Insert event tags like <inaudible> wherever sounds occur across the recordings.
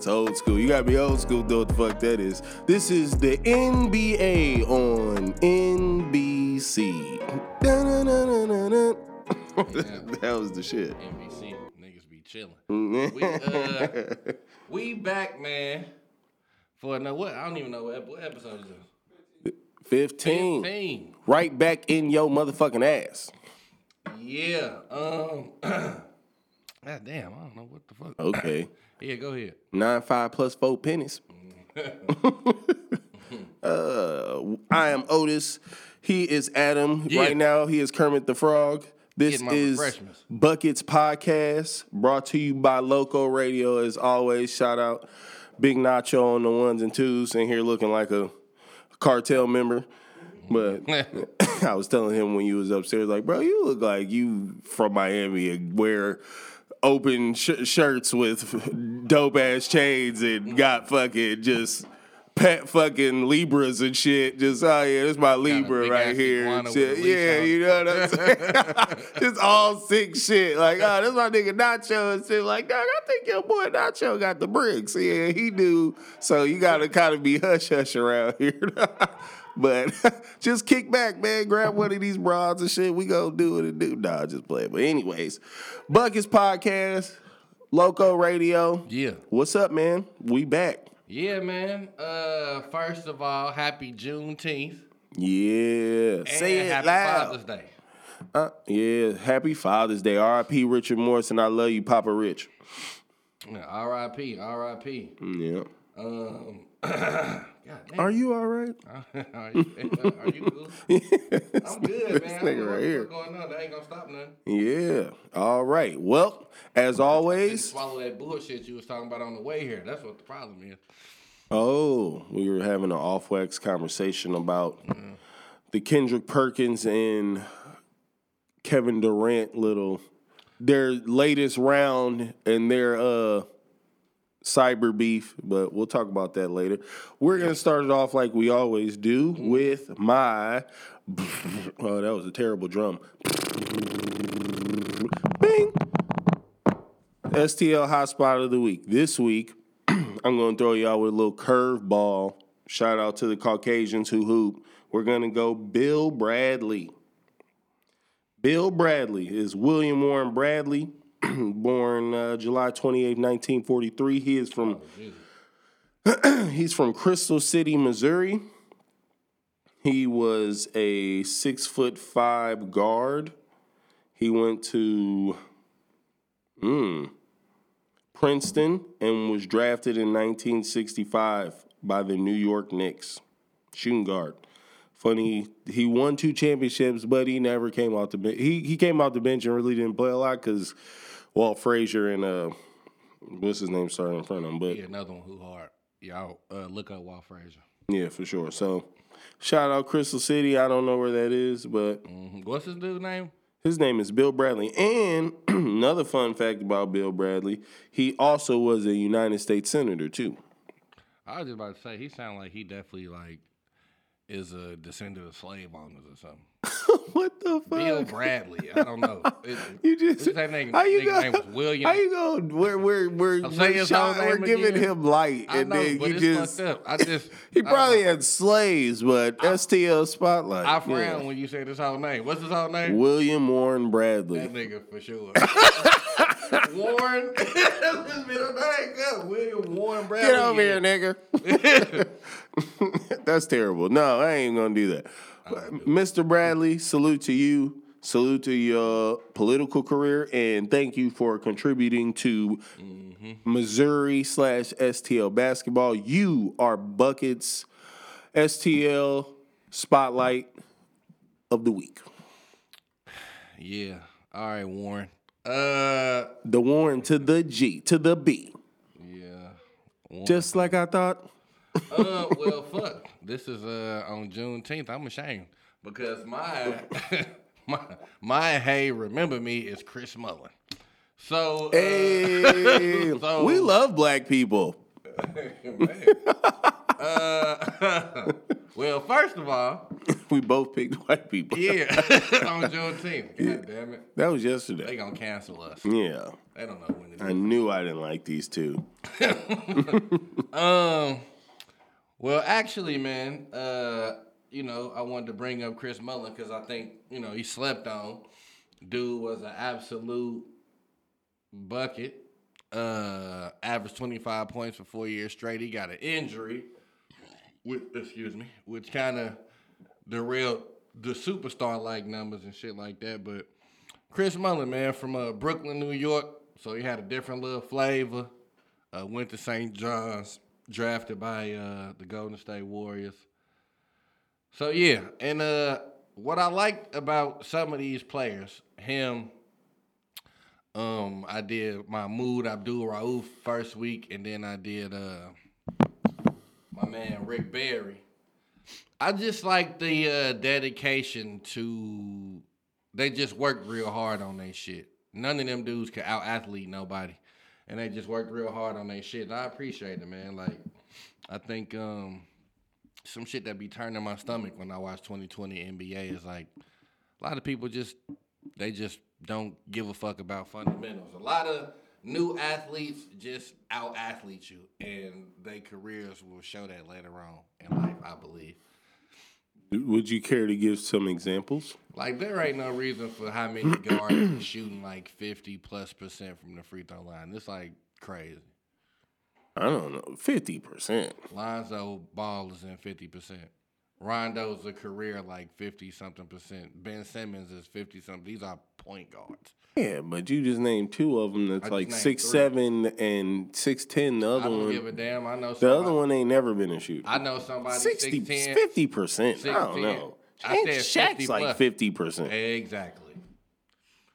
that's old school. You gotta be old school, though. What the fuck that is? This is the NBA on NBC. <laughs> That was the shit. NBC niggas be chilling. <laughs> we uh, we back, man. For another what? I don't even know what, what episode is this. 15. 15. Right back in your motherfucking ass. Yeah. Um. <clears throat> God damn, I don't know what the fuck. Okay. <clears throat> Yeah, go ahead. Nine five plus four pennies. <laughs> uh, I am Otis. He is Adam. Yeah. Right now, he is Kermit the Frog. This is. Buckets Podcast, brought to you by Loco Radio. As always, shout out Big Nacho on the ones and twos, and here looking like a cartel member. But <laughs> <laughs> I was telling him when you was upstairs, like, bro, you look like you from Miami and wear open sh- shirts with dope ass chains and got fucking just pet fucking Libras and shit. Just, oh yeah, this my Libra right here. shit. with a leash Yeah, on. you know what I'm <laughs> saying? <laughs> just all sick shit. Like, oh, this my nigga Nacho and shit. Like, dog, I think your boy Nacho got the bricks. Yeah, he do. So you gotta kind of be hush hush around here. <laughs> But <laughs> just kick back, man. Grab one of these broads and shit. We go do it and do. Nah, just play. But anyways, Buckets Podcast, Loco Radio. yeah. What's up, man? We back. Yeah, man. Uh, first of all, happy Juneteenth. Yeah. And Say it happy loud. Father's Day. Uh, yeah. Happy Father's Day. R.I.P. Richard Morrison. I love you, Papa Rich. R.I.P. R.I.P. Yeah. Um, <clears throat> God. Are you all right? <laughs> are, you, are you cool? <laughs> I'm good, man. This nigga right here. going on. That ain't gonna stop nothing. Yeah. All right. Well, as always. Swallow that bullshit you was talking about on the way here. That's what the problem is. Oh, we were having an off wax conversation about the Kendrick Perkins and Kevin Durant little their latest round and their uh cyber beef, but we'll talk about that later. We're gonna start it off like we always do mm-hmm. with my <laughs> oh that was a terrible drum. Bing. STL hot spot of the week. This week, <clears throat> I'm going to throw y'all with a little curveball. Shout out to the Caucasians who hoop. We're going to go Bill Bradley. Bill Bradley is William Warren Bradley, <clears throat> born uh, July 28, 1943. He is from <clears throat> he's from Crystal City, Missouri. He was a six foot five guard. He went to mm, Princeton and was drafted in 1965 by the New York Knicks. Shooting guard. Funny, he won two championships, but he never came out the bench. He he came out the bench and really didn't play a lot because Walt Frazier and uh, what's his name started in front of him. But Yeah, another one who hard. Y'all uh, look up Walt Frazier. yeah, for sure. So shout out Crystal City. I don't know where that is, but Mhm. What's his dude's name? His name is Bill Bradley. And <clears throat> another fun fact about Bill Bradley, he also was a United States Senator too. I was just about to say he sounded like he definitely like is a descendant of slave owners or something. <laughs> <laughs> what the fuck? Bill Bradley. I don't know. <laughs> It- you just his name, how you go? name was William. How you go? We're we're we're, we're, shot- we're giving again. him light, I and know, then you just. I just <laughs> he probably know. had slaves, but STL spotlight. I yeah. when you say this whole name. What's his whole name? William Warren Bradley. That nigga for sure. Warren. That's his middle name. God, William Warren Bradley. Get over here, nigga. That's terrible. No, I ain't gonna do that. Mr. Bradley, salute to you. Salute to your political career, and thank you for contributing to Missouri slash STL basketball. You are Buckets STL spotlight of the week. Yeah. All right, Warren. Uh, The Warren to the G to the B, yeah. Warren. just like I thought. Uh, well, fuck. This is uh on Juneteenth. I'm ashamed because my <laughs> my my hey, remember me is Chris Mullin. So uh, Hey, <laughs> So- we love black people. <laughs> uh, well, first of all, We both picked white people. Yeah, on Juneteenth. God damn it. That was yesterday. They gonna cancel us. Yeah. They don't know when. I knew I didn't like these two. Um, well, actually, man, uh, you know, I wanted to bring up Chris Mullin because I think you know he slept on. Dude was an absolute bucket. Uh, averaged twenty five points for four years straight. He got an injury, with excuse me, which kind of derailed the superstar like numbers and shit like that. But Chris Mullin, man, from uh, Brooklyn, New York, so he had a different little flavor. Uh, went to St. John's, drafted by uh, the Golden State Warriors. So yeah, and uh, what I liked about some of these players, him, um, I did Mahmoud Abdul Rauf first week, and then I did uh, my man Rick Barry. I just like the uh, dedication to. They just work real hard on their shit. None of them dudes can out athlete nobody, and they just worked real hard on their shit. And I appreciate it, man. Like, I think um, some shit that be turning my stomach when I watch 2020 NBA is like a lot of people just they just don't give a fuck about fundamentals. A lot of new athletes just out athlete you, and their careers will show that later on in life. I believe. Would you care to give some examples? Like there ain't no reason for how many <clears throat> guards is shooting like 50 plus percent from the free throw line. It's like crazy. I don't know. 50%. Lonzo Ball is in 50 percent. Rondo's a career like 50 something percent. Ben Simmons is 50 something. These are point guards. Yeah, but you just named two of them that's just like six three. seven and six ten. The I other don't one, give a damn. I know the other one ain't never been a shooter. I know somebody 60, 6'10". 50 percent. I don't know. I Ain't said 50 Shaq's like plus. fifty percent. Exactly.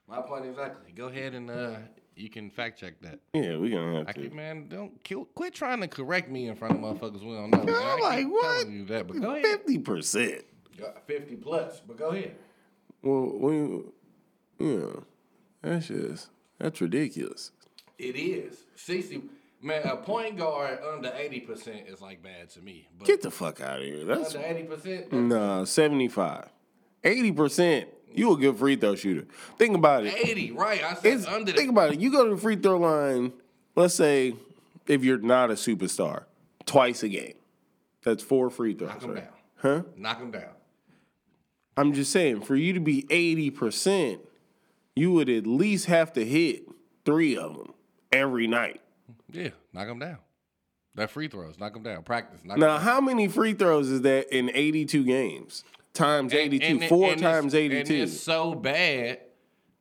My point exactly. Go ahead and uh, you can fact check that. Yeah, we gonna have I to. keep, man, don't kill, quit trying to correct me in front of motherfuckers we don't know. man. I I'm like what? you that, but go ahead. Fifty percent. Fifty plus, but go ahead. Well, we, yeah, that's just that's ridiculous. It is sixty. Man, a point guard under eighty percent is like bad to me. But Get the fuck out of here. That's under eighty percent, nah seventy five. Eighty percent. You a good free throw shooter. Think about it. eighty, right? I said It's, under. think The, about it. You go to the free throw line. Let's say if you're not a superstar, twice a game. That's four free throws. knock them right? down. Huh? Knock them down. I'm just saying, for you to be 80%, you would at least have to hit three of them every night. Yeah, knock them down. That free throws, knock them down. Practice. Now, down. how many free throws is that in 82 games? Times 82. And Four and it's- times And 82. it's so bad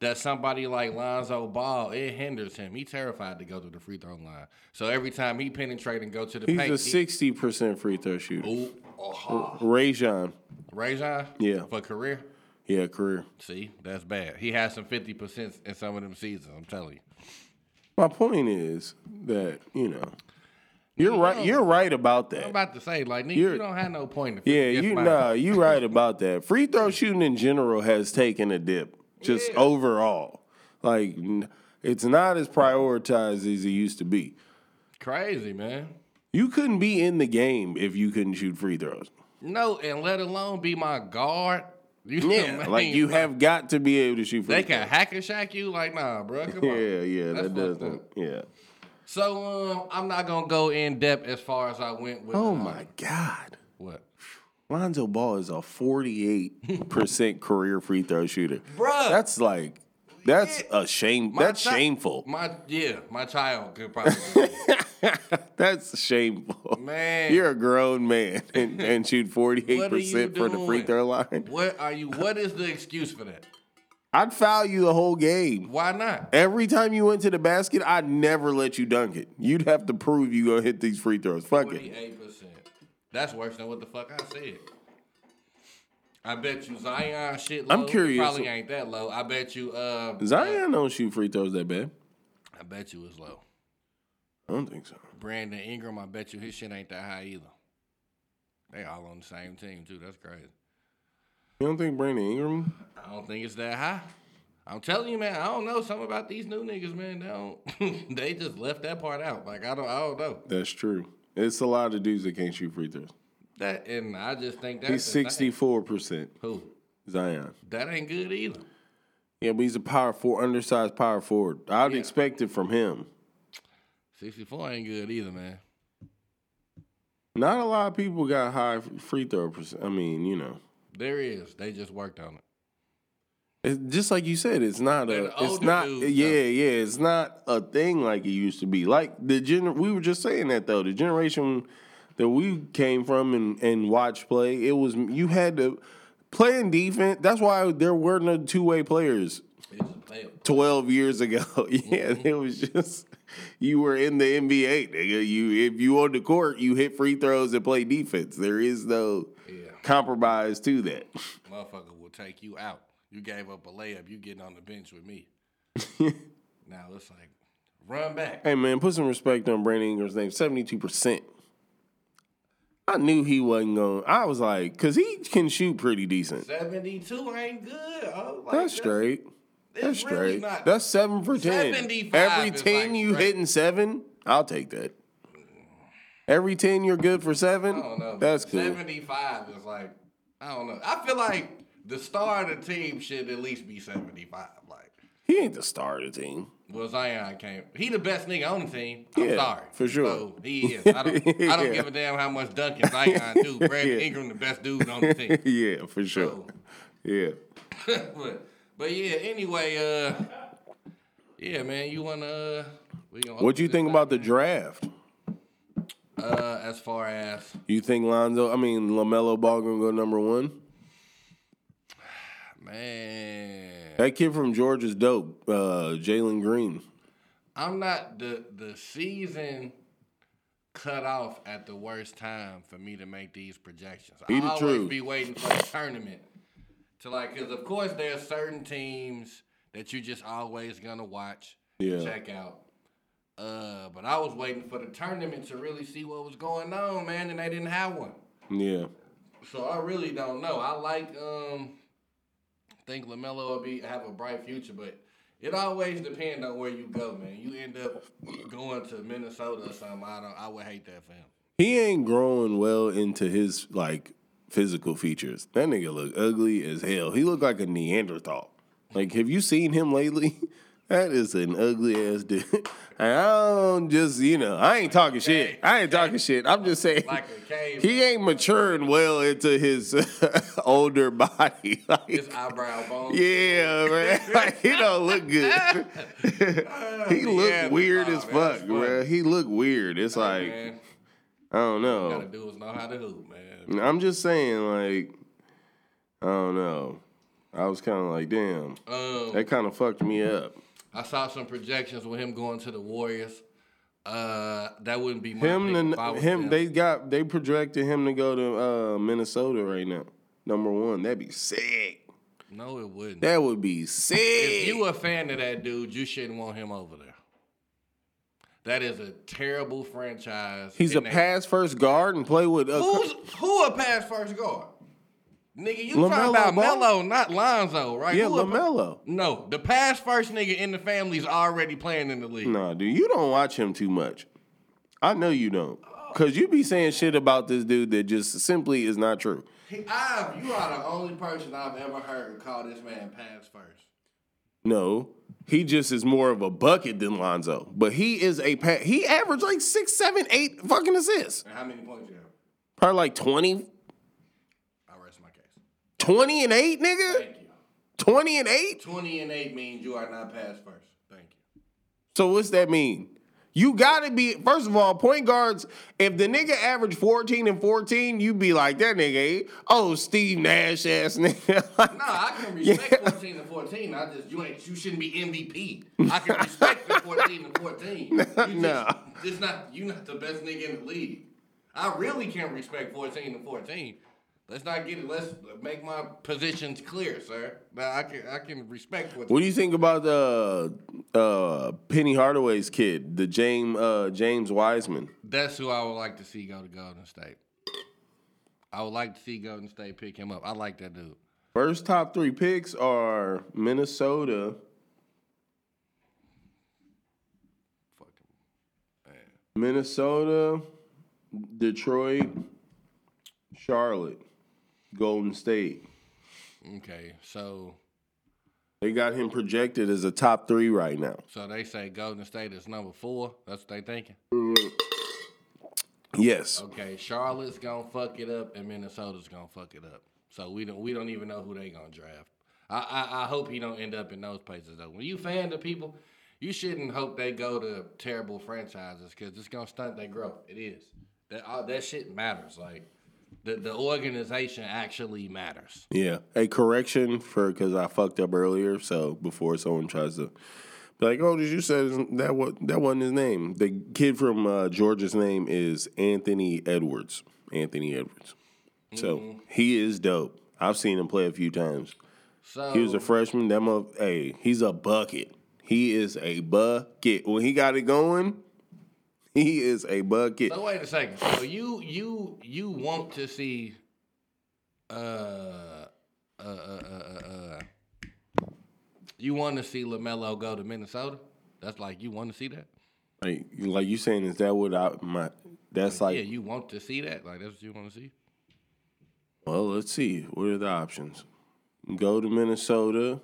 that somebody like Lonzo Ball, it hinders him. He terrified to go to the free throw line. So every time he penetrate and go to the He's paint, a 60% free throw shooter. ooh, oh, Ray John. Rajon, Yeah. for career. Yeah, career. See, that's bad. He has some fifty percent in some of them seasons. I'm telling you. My point is that, you know, you're right. You're right about that. I'm about to say, like, You're- don't have no point. Yeah, you nah, you right about that. Free throw shooting in general has taken a dip, just Yeah. overall. Like it's not as prioritized as it used to be. Crazy man. You couldn't be in the game if you couldn't shoot free throws. No, and let alone be my guard. <laughs> You Yeah, I like mean? you have got to be able to shoot They can hack and shack you. Like, nah, bro. Come on. Yeah, yeah, That's that doesn't. up. Yeah. So um, I'm not gonna go in depth as far as I went with. Oh uh, my God. What, Lonzo Ball is a 48% career free throw shooter. Bruh. That's like that's a shame. My That's chi- shameful. My yeah, my child could probably. <laughs> <laughs> That's shameful. Man. You're a grown man <laughs> and, and shoot 48% for the free throw line. what are you? What is the excuse for that? I'd foul you the whole game. Why not? Every time you went to the basket, I'd never let you dunk it. You'd have to prove you gonna hit these free throws. Fuck it. Forty-eight percent. That's worse than what the fuck I said. I bet you Zion shit. Low. I'm curious. It probably ain't that low. I bet you. Uh, Zion don't shoot free throws that bad. I bet you it's low. I don't think so. Brandon Ingram. I bet you his shit ain't that high either. They all on the same team too. That's crazy. You don't think Brandon Ingram? I don't think it's that high. I'm telling you, man. I don't know something about these new niggas, man. They don't. <laughs> they just left that part out. Like I don't. I don't know. That's true. It's a lot of dudes that can't shoot free throws. That and I just think that's He's sixty four percent. Who? Zion. That ain't good either. Yeah, but he's a power forward, undersized power forward. I'd Yeah. expect it from him. Sixty four ain't good either, man. Not a lot of people got high free throw percent. I mean, you know, There is. They just worked on it. it's just like you said. It's not a. It's not. dudes, yeah, though. yeah. It's not a thing like it used to be. Like the gener. We were just saying that though. The generation that we came from and and watched play, it was you had to playing defense. That's why there were no two way players 12 years ago. <laughs> yeah, Mm-hmm. it was just you were in the NBA, nigga. You if you on the court, you hit free throws and play defense. There is no Yeah. compromise to that. <laughs> Motherfucker will take you out. You gave up a layup. You getting on the bench with me. <laughs> now it's like run back. Hey man, put some respect on Brandon Ingram's name. 72%. I knew he wasn't going. I was like, cause he can shoot pretty decent. Seventy two ain't good. Like, That's straight. It's That's really straight. not- That's seven for ten. Every ten like you straight. hitting seven, I'll take that. Every ten you're good for seven. I don't know. That's cool. Seventy five is like I don't know. I feel like the star of the team should at least be seventy five. Like, He ain't the star of the team. well, Zion came. He the best nigga on the team. I'm Yeah, sorry, for sure. So he is. I don't. <laughs> I don't Yeah. give a damn how much Duncan Zion do. <laughs> Brandon Yeah. Ingram the best dude on the team. <laughs> yeah, for sure. So, Yeah. but but yeah. Anyway, uh, yeah, man. You wanna? Uh, What do you think about the draft? Uh, as far as You think Lonzo? I mean, Lamelo Ball gonna go number one? <sighs> man. That kid from Georgia's dope. Uh, Jalen Green. I'm not the the season cut off at the worst time for me to make these projections. Be I the always truth. be waiting for the tournament to like, because of course there are certain teams that you're just always gonna watch, Yeah. check out. Uh, but I was waiting for the tournament to really see what was going on, man, and they didn't have one. Yeah. So I really don't know. I like um think Lamelo will be have a bright future, but it always depends on where you go, man. You end up going to Minnesota or something. I don't I would hate that for him. He ain't growing well into his like physical features. That nigga look ugly as hell. He look like a Neanderthal. Like, have you seen him lately? <laughs> That is an ugly ass dude. <laughs> And I don't just, you know, I ain't talking shit. I ain't talking shit. I'm just saying he ain't maturing well into his <laughs> older body. Like, His eyebrow bone. yeah, man. Like, he don't look good. he look Yeah, weird as man, fuck, funny. bro. He look weird. It's like man. I don't know. Gotta do is know how to hoop, man. I'm just saying, like, I don't know. I was kind of like, damn, Um, that kind of fucked me up. I saw some projections with him going to the Warriors. Uh, that wouldn't be my Him, pick was him, them. they got they projected him to go to uh, Minnesota right now, number one. That'd be sick. no, it wouldn't. That would be sick. If you a fan of that dude, you shouldn't want him over there. That is a terrible franchise. He's a pass first guard and play with. Uh, Who's who a pass first guard? Nigga, you LaMelo talking about Ball? Melo, not Lonzo, right? yeah, Who a- Lamelo. No, the pass first nigga in the family's already playing in the league. Nah, dude, you don't watch him too much. I know you don't, cause you be saying shit about this dude that just simply is not true. I've, you are the only person I've ever heard call this man pass first. No, he just is more of a bucket than Lonzo. But he is a pa- he averaged like six, seven, eight fucking assists. And how many points you have? Probably like 20, I rest my case. 20 and eight, nigga. Thank you. 20 and eight. 20 and 8 means you are not pass first. Thank you. So what's that mean? You gotta be first of all, point guards. If the nigga averaged 14 and 14, you'd be like that nigga. Oh, Steve Nash ass <laughs> nigga. No, I can respect 14 and 14. I just you ain't you shouldn't be MVP. I can respect the 14 and 14. <laughs> You just, No. It's not you not the best nigga in the league. I really can't respect 14 and 14. Let's not get it. Let's make my positions clear, sir. Now I can I can respect 14. What do you think about the uh, Penny Hardaway's kid, the James uh, James Wiseman? That's who I would like to see go to Golden State. I would like to see Golden State pick him up. I like that dude. First top three picks are Minnesota. Minnesota, Detroit, Charlotte, Golden State. Okay, so They got him projected as a top three right now. so they say Golden State is number four. That's what they thinking. Mm-hmm. Yes. Okay, Charlotte's gonna fuck it up, and Minnesota's gonna fuck it up. So we don't we don't even know who they gonna draft. I, I I hope he don't end up in those places though. When you fan the people, you shouldn't hope they go to terrible franchises because it's gonna stunt their growth. It is that all, that shit matters. Like the the organization actually matters. Yeah. A correction for because I fucked up earlier. So before someone tries to be like, "Oh, did you say that? What that wasn't his name? The kid from uh, Georgia's name is Anthony Edwards. Anthony Edwards. So he is dope. I've seen him play a few times. So He was a freshman. That mother, hey, he's a bucket. He is a bucket. When he got it going, <laughs> he is a bucket. So wait a second. So you you you want to see uh uh uh uh uh, you want to see Lamelo go to Minnesota? That's like you want to see that? Like, like you saying, is that what I my? That's like, yeah, you want to see that? Like that's what you want to see? well, let's see. What are the options? Go to Minnesota,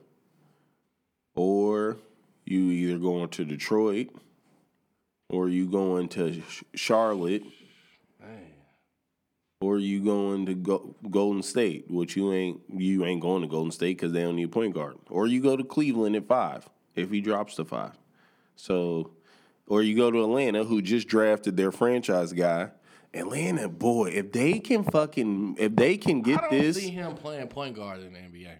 or you either going to Detroit, or you going to Sh- Charlotte, Man. or you going to go, Golden State, which you ain't you ain't going to Golden State because they don't need a point guard, or you go to Cleveland at five if he drops to five. So, or you go to Atlanta, who just drafted their franchise guy. Atlanta, boy, if they can fucking if they can I get don't this, see him playing point guard in the NBA.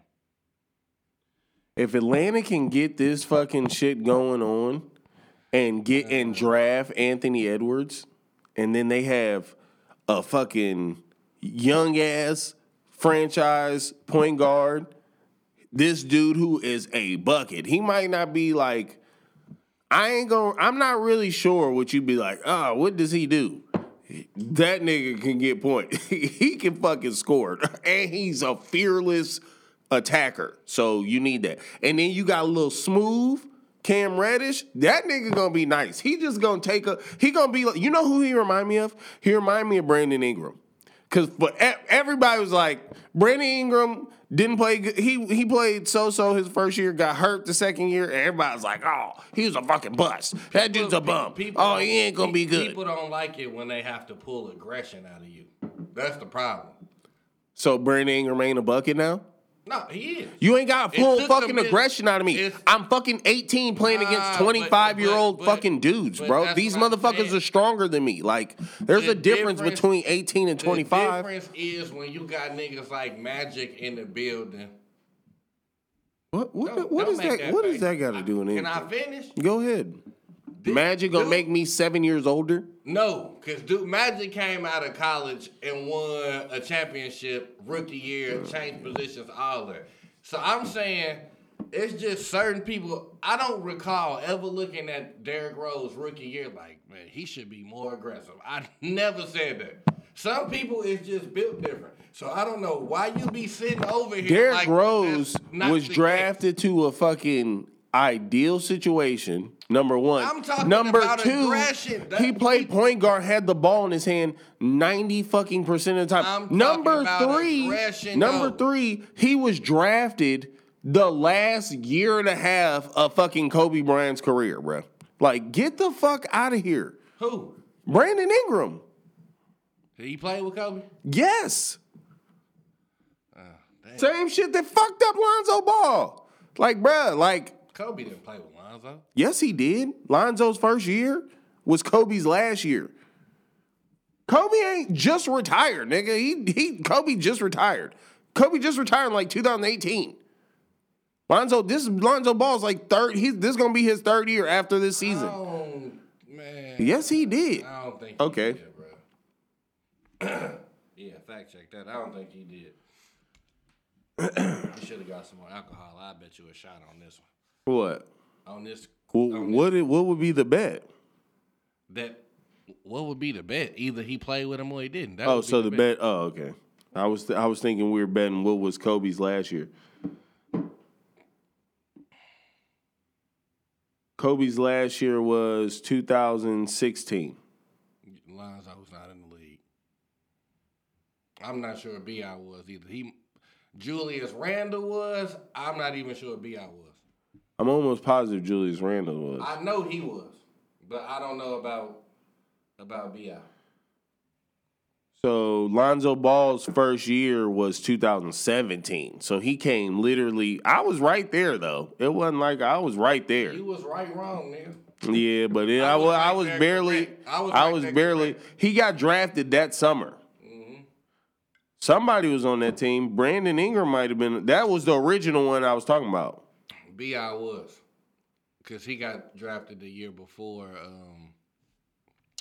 if Atlanta can get this fucking shit going on and get and uh. draft Anthony Edwards, and then they have a fucking young ass franchise point guard, this dude who is a bucket. He might not be like, I ain't going I'm not really sure what you'd be like, oh, what does he do? That nigga can get point. <laughs> he can fucking score. <laughs> And he's a fearless attacker. So you need that. And then you got a little smooth Cam Reddish. That nigga gonna be nice. He just gonna take a he gonna be like you know who he remind me of? He remind me of Brandon Ingram. Cause but everybody was like, Brandon Ingram didn't play good. He he played so so his first year, got hurt the second year, and everybody was like, oh, he was a fucking bust. That dude's a bum. People oh, he ain't gonna be good. People don't like it when they have to pull aggression out of you. That's the problem. So Brandon Ingram ain't a bucket now? No, he is. You ain't got It full fucking him aggression out of me. I'm fucking 18 playing Nah, against but- 25 year old but- fucking dudes, bro. These motherfuckers saying. are stronger than me. Like, there's The a difference, difference- between 18 and 25. The difference is when you got niggas like Magic in the building. What what Don't- what don't is that, that what face. does that got to do with Can anything? I finish? Go ahead. Magic gonna dude- make me 7 years older? No, because dude, Magic came out of college and won a championship rookie year, changed positions, all that. So I'm saying it's just certain people. I don't recall ever looking at Derrick Rose rookie year like, man, he should be more aggressive. I <laughs> never said that. Some people is just built different. So I don't know why you be sitting over here. Derrick like Rose was drafted to a fucking ideal situation. Number one. I'm talking Number about two, aggression. That- he played point guard, had the ball in his hand ninety fucking percent of the time. I'm number three, number though. three, he was drafted the last year and a half of fucking Kobe Bryant's career, bro. Like, get the fuck out of here, Who? Brandon Ingram. Did he play with Kobe? Yes. Ah, damn. Same shit that fucked up Lonzo Ball. Like, bruh, like, Kobe didn't play with Lonzo. yes, he did. Lonzo's first year was Kobe's last year. Kobe ain't just retired, nigga. He he Kobe just retired. Kobe just retired in like 2018. Lonzo, this Lonzo Ball's like third. He this is gonna be his third year after this season. Oh man. Yes, he did. I don't think. He Okay. Did, bro. <clears throat> yeah, fact check that. I don't think he did. <clears throat> you should have got some more alcohol. I bet you a shot on this one. What? On this. Well, on what? it- What would be the bet? That. What would be the bet? Either he played with him or he didn't. That Oh, so the bet. Oh, okay. I was I was thinking we were betting what was Kobe's last year. Kobe's last year was 2016. Lonzo was not in the league. I'm not sure Bi was either. He Julius Randle was. I'm not even sure Bi was. I'm almost positive Julius Randle was. I know he was, but I don't know about about Bi. So Lonzo Ball's first year was 2017. So he came literally. I was right there though. It wasn't like I was right there. You was right wrong, nigga. Yeah, but it, I, I was, I was barely. correct. I was I was there barely. He got drafted that summer. Mm-hmm. Somebody was on that team. Brandon Ingram might have been. That was the original one I was talking about. Bi was, cause he got drafted the year before. Um,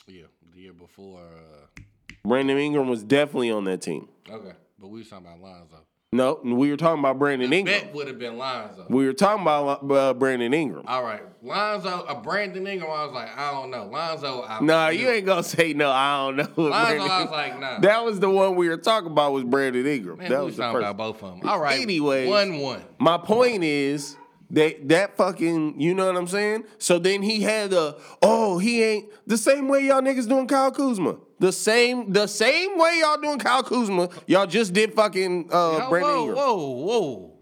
yeah, the year before. Uh, Brandon Ingram was definitely on that team. okay, but we was talking about Lonzo. No, we were talking about Brandon Ingram. Bet would have been Lonzo. We were talking about uh, Brandon Ingram. All right, Lonzo, uh, Brandon Ingram. I was like, I don't know, Lonzo. I Nah, knew. you ain't gonna say no. I don't know. Lonzo, Brandon- I was like, nah. <laughs> That was the one we were talking about. Was Brandon Ingram? Man, that we was the talking first. about both of them. All right, Anyway, one one. My point is that that fucking, you know what I'm saying? So then he had a, oh, he ain't the same way y'all niggas doing Kyle Kuzma. The same, the same way y'all doing Kyle Kuzma. Y'all just did fucking uh, Yo, Brandon whoa, Ingram. whoa, whoa!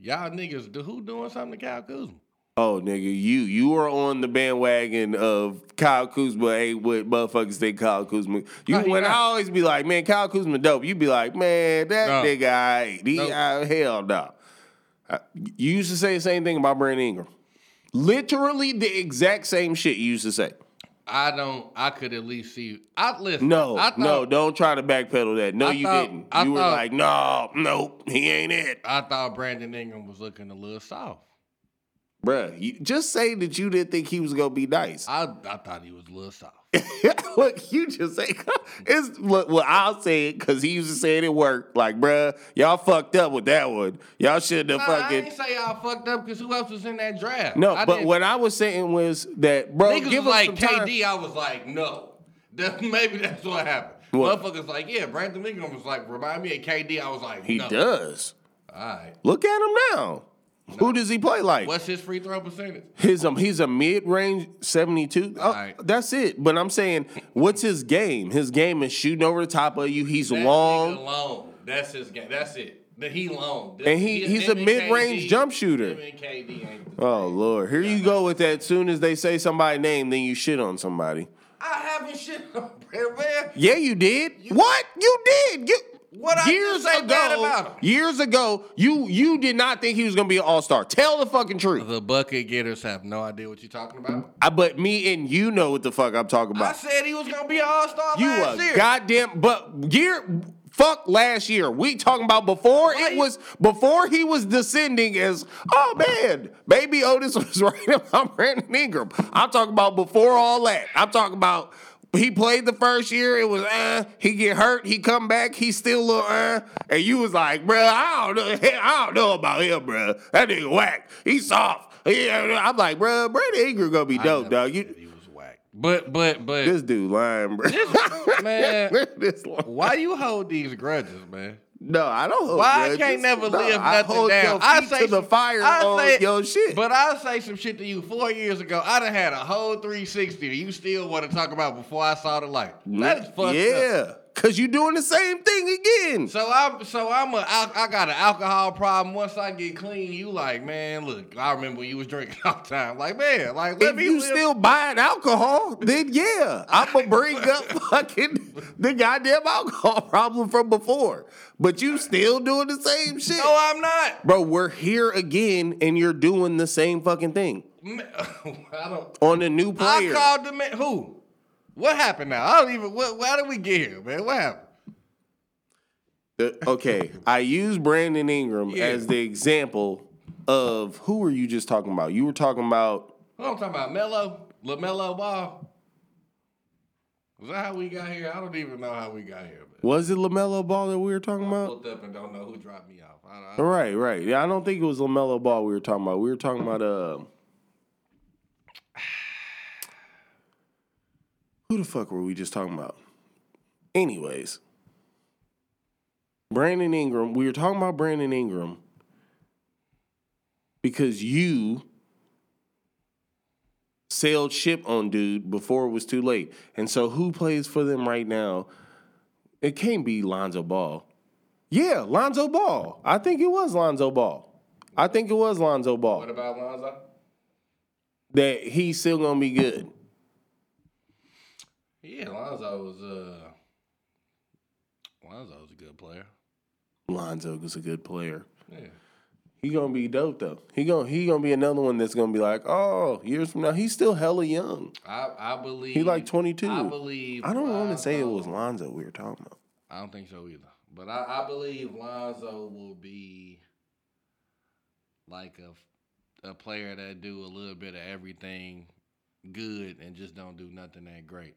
Y'all niggas, do who doing something to Kyle Kuzma? Oh, nigga, you you were on the bandwagon of Kyle Kuzma ain't what motherfuckers think Kyle Kuzma. You No, he when I always be like, man, Kyle Kuzma dope. You be like, man, that No. nigga, I he, Nope. uh, hell no. You used to say the same thing about Brandon Ingram. Literally the exact same shit you used to say. I don't. I could at least see. I listen. No, I thought, no, don't try to backpedal that. No, I you thought- didn't. I you were thought- like, no, nope, he ain't it. I thought Brandon Ingram was looking a little soft. Bruh, you just say that you didn't think he was gonna be nice. I I thought he was a little soft. <laughs> look, you just say <laughs> it's look. Well, I'll say it because he used to say it at work. Like, bruh, y'all fucked up with that one. Y'all shouldn't have Nah, I fucking. ain't say y'all fucked up because who else was in that draft? No, I but didn't- what I was saying was that, bro, niggas give was like some time. KD, I was like, no. <laughs> That, maybe that's what happened. What? Motherfuckers like, yeah, Brandon Ingram was like, remind me of KD. I was like, He does. All right. Look at him now. Who does he play like? What's his free throw percentage? His um, he's a mid range seventy two. Alright. That's it. But I'm saying, what's his game? His game is shooting over the top of you. He's That long. long. That's his game. That's it. That he long. And he- he's a mid-range jump shooter. him and KD ain't the- Oh Lord, here you go with that. Soon as they say somebody's name, then you shit on somebody. I haven't shit on Brad. Yeah, you did. what you did? You What I years just ago? about him? Years ago, you you did not think he was gonna be an all star. Tell the fucking truth. The bucket getters have no idea what you're talking about. I, but me and you know what the fuck I'm talking about. I said he was gonna be an all star You last a year. goddamn but year fuck last year. We talking about before Why it you- was before he was descending as oh man, baby Otis <laughs> was right about Brandon Ingram. I'm talking about before all that. I'm talking about he played the first year. It was uh, he get hurt. He come back. He still little uh, and you was like, bruh, I don't know. <laughs> I don't know about him, bruh. That nigga whack. He soft. Yeah, I'm like, bruh, Brandon Ingram gonna be dope, dog. You he was whack. But but but this dude lying, bro. man. <laughs> this lying. why you hold these grudges, man? No, I don't. Hold Why I can't never No, live I nothing down? I say to the fire I on say- your shit. But I say some shit to you four years ago. I done had a whole 360 that you still want to talk about before I saw the light. That is fucked up. yeah, cause you doing the same thing again. So I'm so I'm a I, I got an alcohol problem. Once I get clean, you like man, look, I remember when you was drinking <laughs> all the time. Like man, like let if me you live- still buying alcohol, then yeah, I'm gonna bring up <laughs> fucking the goddamn alcohol <laughs> problem from before. But you still doing the same shit, No, I'm not. bro. We're here again, and you're doing the same fucking thing <laughs> I don't. on a new player. I called the man. Who? What happened now? I don't even. What, how did we get here, man? What happened? Uh, okay, I use Brandon Ingram Yeah. as the example of who were you just talking about? You were talking about What I'm talking about? Mello, Lamelo Ball. Was that how we got here? I don't even know how we got here. Was it Lamelo Ball that we were talking I about? pulled up and don't know who dropped me off. I, I, Right, right. Yeah, I don't think it was Lamelo Ball we were talking about. We were talking about uh, <sighs> who the fuck were we just talking about? Anyways, Brandon Ingram. We were talking about Brandon Ingram because you sailed ship on dude before it was too late. And so who plays for them right now? It can't be Lonzo Ball. Yeah, Lonzo Ball. I think it was Lonzo Ball. I think it was Lonzo Ball. What about Lonzo? That he's still gonna be good. Yeah, Lonzo was uh Lonzo's a good player. Lonzo was a good player. Yeah. He gonna be dope though. He gonna he gonna be another one that's gonna be like, oh, years from now, he's still hella young. I I believe He like 22. I believe I don't want to say it was Lonzo we were talking about. I don't think so either. But I, I believe Lonzo will be like a, a player that do a little bit of everything good and just don't do nothing that great.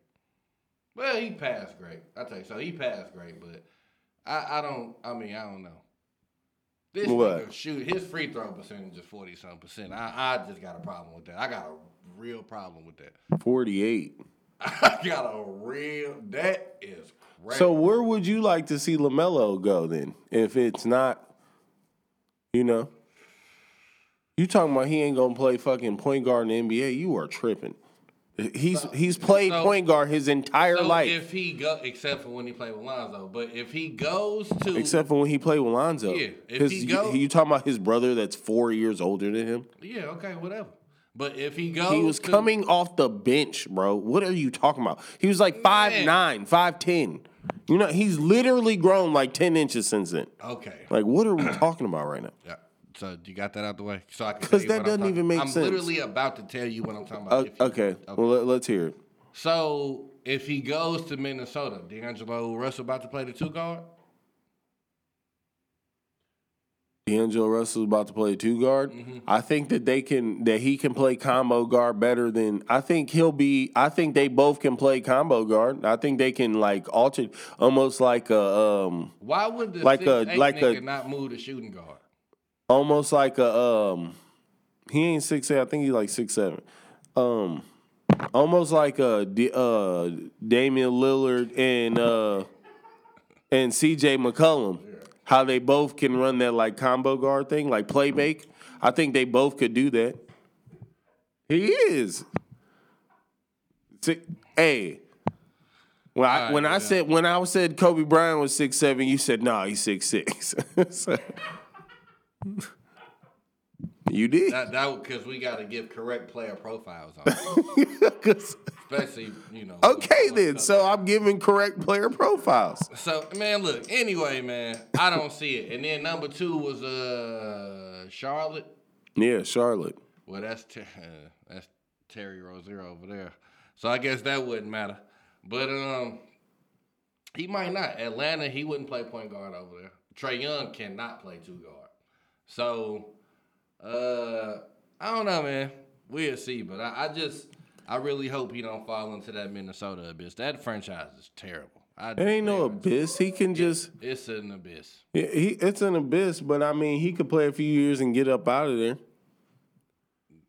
Well, he passed great. I tell you, so he passed great, but I, I don't. I mean, I don't know. This What? nigga shoot his free throw percentage is forty some percent. I, I just got a problem with that. I got a real problem with that. 48. <laughs> I got a real. That is So where would you like to see Lamelo go then? If it's not, you know, you talking about he ain't gonna play fucking point guard in the NBA? You are tripping. He's he's played so- point guard his entire So life, if he go, except for when he played with Lonzo, but if he goes to, except for when he played with Lonzo. Yeah, if His- he you- you, talking about his brother that's four years older than him? yeah, okay, whatever. But if he goes, He was to, coming off the bench, bro. What are you talking about? He was like five nine, five ten. You know, he's literally grown like ten inches since then. Okay, Like, what are we <clears throat> talking about right now? yeah. So you got that out the way, so I can 'Cause tell you that what I'm doesn't even make I'm sense. literally about to tell you what I'm talking about. Uh, he- okay, well let, let's hear it. So if he goes to Minnesota, D'Angelo Russell about to play the two guard. D'Angelo Russell's about to play two guard. Mm-hmm. I think that they can that he can play combo guard better than I think he'll be. I think they both can play combo guard. I think they can like alter almost like a um Why would the Like six, a- eight like a- not move the shooting guard? almost like a um he ain't six eight. I think he's like six seven. Um, almost like a uh Damian Lillard and uh and C.J. McCollum. How they both can run that like combo guard thing, like play make. I think they both could do that. He is. Si- Hey. When I, Alright, when I yeah. said when I said Kobe Bryant was six seven, you said no, nah, he's six six. So- <laughs> you did. That that because we got to give correct player profiles on, <laughs> <laughs> especially you know. <laughs> okay then, so I'm giving correct player profiles. So man, look. Anyway, man, I don't see it. And then number two was uh Charlotte. Yeah, Charlotte. Well, that's ter- uh, that's Terry Rozier over there. So I guess that wouldn't matter. But um, he might not. Atlanta, he wouldn't play point guard over there. Trae Young cannot play two guard. So uh, I don't know, man. We'll see. But I, I just, I really hope he don't fall into that Minnesota abyss. That franchise is terrible. I, It ain't no abyss. He can just It's an abyss. he, it's an abyss, but I mean he could play a few years and get up out of there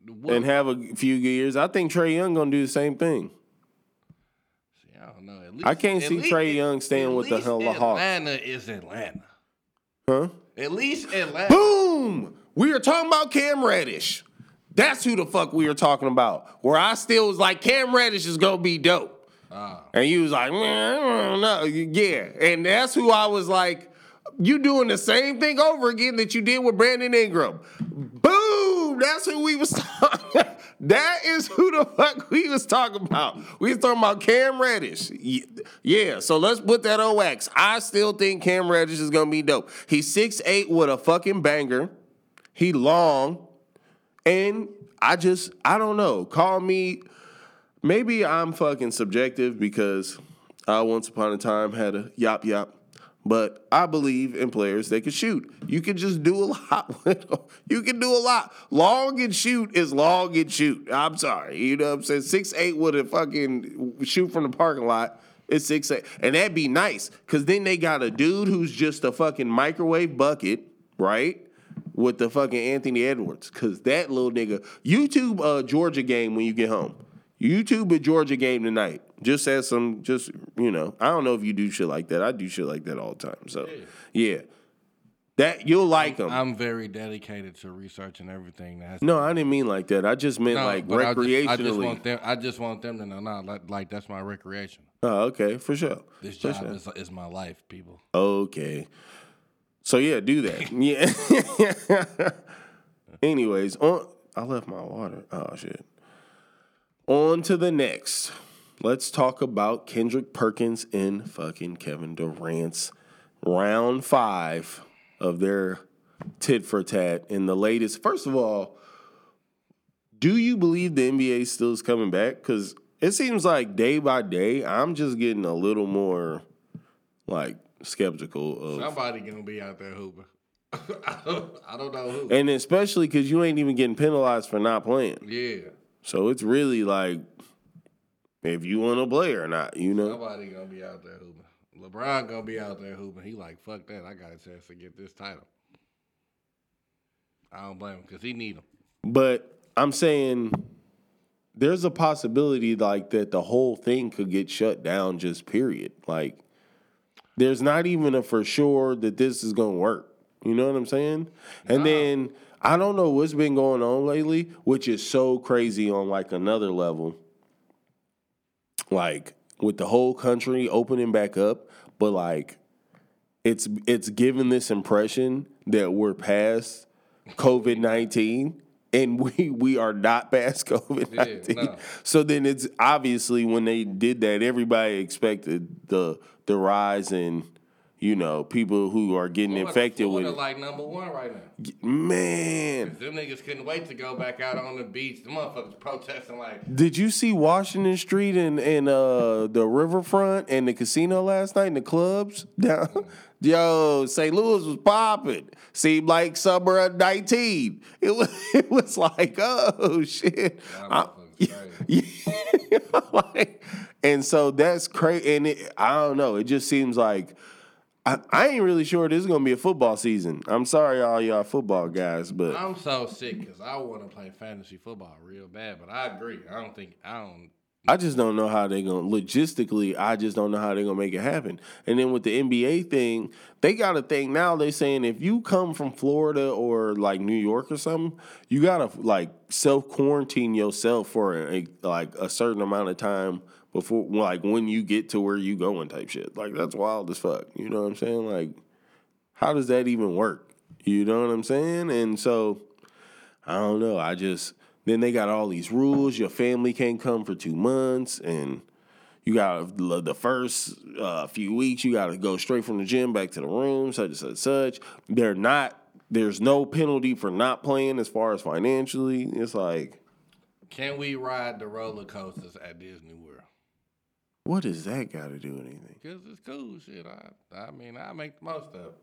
What- and have a few years. I think Trae Young gonna do the same thing. See, I don't know. At least, I can't see least- Trae Young staying with the least hell of Hawks. Atlanta is Atlanta. Huh? At least Atlanta. Boom! We are talking about Cam Reddish. That's who the fuck we were talking about. Where I still was like, Cam Reddish is gonna be dope. Ah. And you was like, I. Yeah. And that's who I was like, you doing the same thing over again that you did with Brandon Ingram. Boom! That's who we was <laughs> talking. that is who the fuck we was talking about. We was talking about Cam Reddish. Yeah, so let's put that on wax. I still think Cam Reddish is gonna be dope. He's 6'8 with a fucking banger. He long. And I just, I don't know. Call me, maybe I'm fucking subjective because I once upon a time had a yop yop. But I believe in players that can shoot. You can just do a <laughs> lot. You can do a lot. Long and shoot is long and shoot. I'm sorry. You know what I'm saying? Six eight with a fucking shoot from the parking lot. It's six eight. And that'd be nice. Cause then they got a dude who's just a fucking microwave bucket, right? With the fucking Anthony Edwards. Cause that little nigga, YouTube uh Georgia game when you get home. YouTube a Georgia game tonight. Just as some just you know, I don't know if you do shit like that. I do shit like that all the time. So yeah. That you'll like them. I'm very dedicated to researching everything that no, I didn't mean like that. I just meant No, like but I just- recreationally. I just, want them. I just want them to know, nah, like, like that's my recreation. oh, okay, for sure. This job sure. is, is my life, people. Okay. So yeah, do that. <laughs> yeah. <laughs> Anyways, on I left my water. Oh shit. On to the next. Let's talk about Kendrick Perkins and fucking Kevin Durant's round five of their tit for tat in the latest. First of all, do you believe the NBA still is coming back? Because it seems like day by day, I'm just getting a little more like skeptical of Somebody gonna be out there hooping. <laughs> I, don't, I don't know who. and especially because you ain't even getting penalized for not playing. Yeah, So it's really like if you want to play or not, you know. somebody gonna be out there hooping. LeBron gonna be out there hooping. He like fuck that. I got a chance to get this title. I don't blame him because he need him. But I'm saying there's a possibility like that the whole thing could get shut down. Just period. Like there's not even a for sure that this is gonna work. You know what I'm saying? And then I don't know what's been going on lately, which is so crazy on like another level. Like with the whole country opening back up, but like it's it's given this impression that we're past COVID nineteen and we we are not past <laughs> COVID nineteen. no. So then it's obviously when they did that, everybody expected the the rise in you know people who are getting infected with it. like number one right now. Man, Them niggas couldn't wait to go back out on the beach. The motherfuckers protesting like, did you see Washington Street and and uh, the riverfront and the casino last night and the clubs down? Yo, St. Louis was popping. Seemed like summer of nineteen. It was <laughs> it was like oh shit. Y'all I- motherfuckers. <laughs> Yeah, like, and so that's crazy. And it, I don't know. It just seems like I, I ain't really sure this is gonna be a football season. I'm sorry, all y'all football guys, but I'm so sick because I want to play fantasy football real bad, but I agree. I don't think I don't. I just don't know how they're gonna logistically. I just don't know how they're gonna make it happen. And then with the NBA thing, they got a thing now. They're saying if you come from Florida or like New York or something, you gotta like self quarantine yourself for a, like a certain amount of time before like when you get to where you going type shit. Like that's wild as fuck. You know what I'm saying? Like how does that even work? You know what I'm saying? And so I don't know. I just then they got all these rules. Your family can't come for two months, and you got the first uh, few weeks. You got to go straight from the gym back to the room, such and such, such. They're not. There's no penalty for not playing as far as financially. It's like, Can we ride the roller coasters at Disney World? what does that got to do with anything? Cause it's cool shit. I, I mean, I make the most of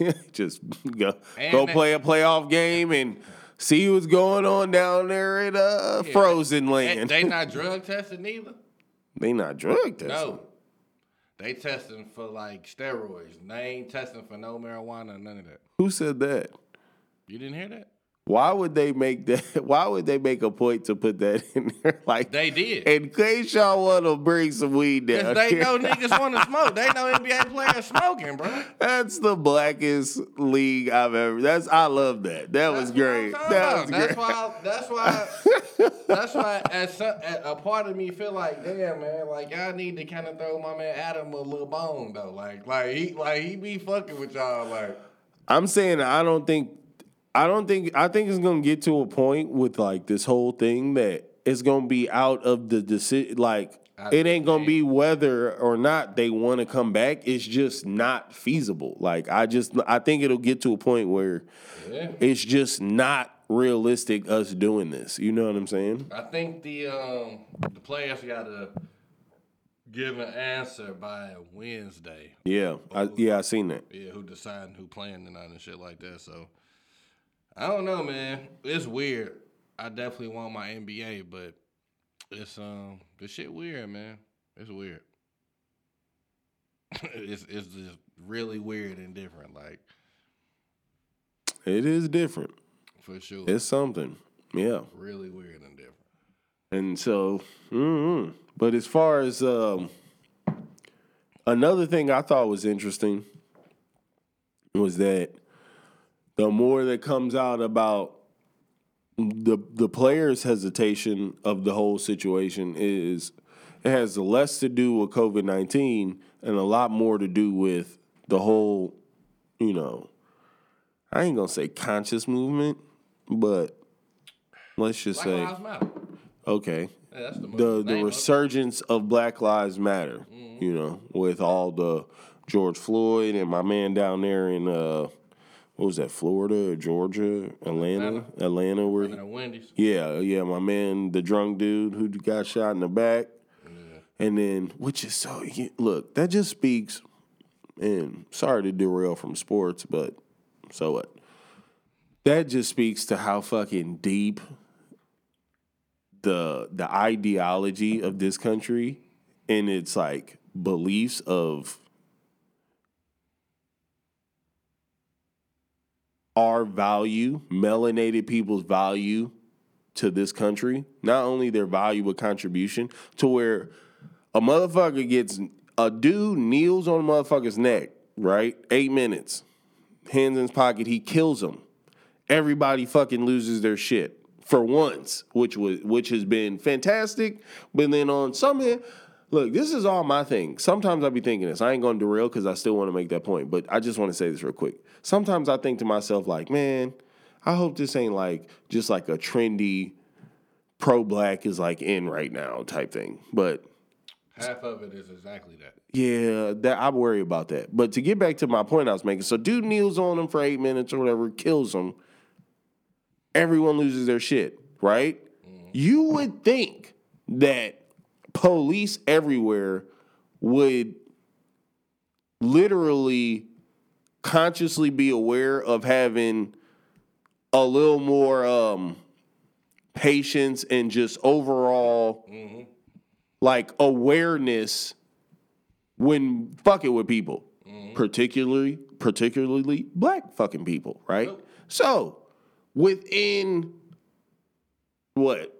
it. <laughs> Just go And go they- play a playoff game and see what's going on down there at uh, Yeah, Frozen Land. they <laughs> not drug tested neither. they not drug testing. No, they testing for like steroids. They ain't testing for no marijuana, none of that. Who said that? You didn't hear that? Why would they make that? <laughs> Why would they make a point to put that in there? <laughs> Like They did. in case y'all want to bring some weed down. They here. know <laughs> niggas want to smoke. They know NBA players smoking, bro. That's the blackest league I've ever. That's I love that. That was That's I'm great. That about. was That's great. why. That's why. that's why. As some, a a part of me feel like, damn man, like I need to kind of throw my man Adam a little bone though. Like, like he, like he be fucking with y'all. Like, I'm saying I don't think. I don't think. I think it's gonna get to a point with like this whole thing that it's gonna be out of the decision. Like of it ain't gonna be whether or not they want to come back. It's just not feasible. Like I just. I think it'll get to a point where yeah. it's just not realistic us doing this. You know what I'm saying? I think the um the players gotta give an answer by Wednesday. Yeah, I, yeah, I seen that. Yeah, who deciding who playing tonight and shit like that. So I don't know, man. It's weird. I definitely want my NBA, but it's um the shit weird, man. It's weird. <laughs> it's it's just really weird and different, like It is different. for sure. It's something. Yeah, really weird and different. and so, mm but as far as um, another thing I thought was interesting was that the more that comes out about the the players' hesitation of the whole situation is it has less to do with COVID nineteen and a lot more to do with the whole, you know, I ain't gonna say conscious movement, but let's just Black say okay, Yeah, that's the, the the resurgence of Black Lives Matter, you know, with all the George Floyd and my man down there in uh what was that, Florida Georgia, Atlanta, Atlanta, where And Wendy's. yeah, yeah, my man, the drunk dude who got shot in the back, and then which is so yeah, look that just speaks. And sorry to derail from sports, but so what? That just speaks to how fucking deep the the ideology of this country and its like beliefs of our value, melanated people's value to this country, not only their value but contribution, to where a motherfucker gets a dude kneels on a motherfucker's neck, right? Eight minutes, hands in his pocket, he kills him. Everybody fucking loses their shit for once, which was which has been fantastic. But then on some end, look, this is all my thing. Sometimes I be thinking this. I ain't gonna derail because I still want to make that point, but I just want to say this real quick. Sometimes I think to myself, like, man, I hope this ain't like just like a trendy pro black is like in right now type thing. But Half of it is exactly that. yeah, that I worry about that. But to get back to my point I was making, so dude kneels on him for eight minutes or whatever, kills him. Everyone loses their shit, right? Mm-hmm. You would think that police everywhere would literally consciously be aware of having a little more um patience and just overall like awareness when fucking with people, particularly particularly black fucking people, right? So within what